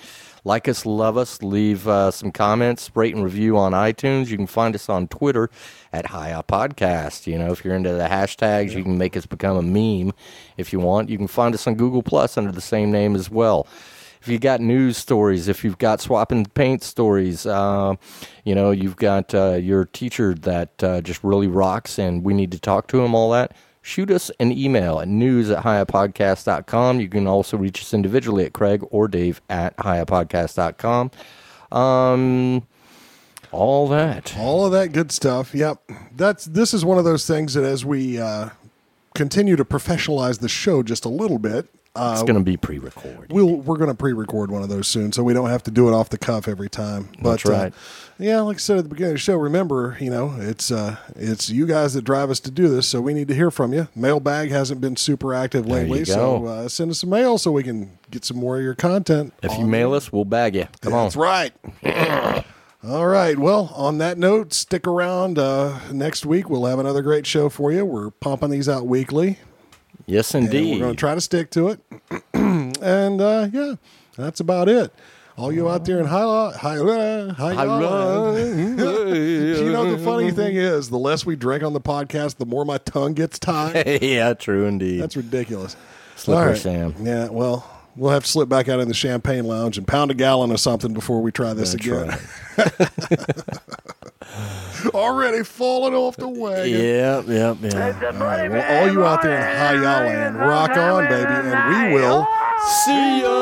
Speaker 5: Like us, love us, leave uh, some comments, rate and review on iTunes. You can find us on Twitter at Up Podcast. You know, if you're into the hashtags, you can make us become a meme if you want. You can find us on Google Plus under the same name as well. If you got news stories, if you've got swapping paint stories, uh, you know, you've got uh, your teacher that uh, just really rocks and we need to talk to him, all that, shoot us an email at news at hiyapodcast.com. You can also reach us individually at Craig or Dave at hiyapodcast.com. Um, all that.
Speaker 2: All of that good stuff. Yep. That's this is one of those things that as we uh, continue to professionalize the show just a little bit, uh,
Speaker 5: It's going to be pre recorded.
Speaker 2: we'll we're going to pre-record one of those soon, so we don't have to do it off the cuff every time. But
Speaker 5: That's right.
Speaker 2: Uh, yeah, like I said at the beginning of the show, remember, you know, it's uh, it's you guys that drive us to do this, so we need to hear from you. Mailbag hasn't been super active
Speaker 5: There
Speaker 2: lately, so uh, send us some mail so we can get some more of your content.
Speaker 5: If you mail us, we'll bag you. Come on.
Speaker 2: That's right. All right. Well, on that note, stick around. Uh, next week, we'll have another great show for you. We're pumping these out weekly.
Speaker 5: Yes,
Speaker 2: And
Speaker 5: indeed.
Speaker 2: we're going to try to stick to it. and uh, yeah, that's about it. All you out there in High High High You know, the funny thing is, the less we drink on the podcast, the more my tongue gets tied.
Speaker 5: yeah, true indeed.
Speaker 2: That's ridiculous.
Speaker 5: Slippery
Speaker 2: right.
Speaker 5: Sam.
Speaker 2: Yeah, well, we'll have to slip back out in the champagne lounge and pound a gallon of something before we try this
Speaker 5: That's
Speaker 2: again.
Speaker 5: right.
Speaker 2: Already falling off the wagon.
Speaker 5: Yep, yep, yep.
Speaker 2: All right, well, all you out there in High Land, rock on, baby, and we will
Speaker 5: See ya.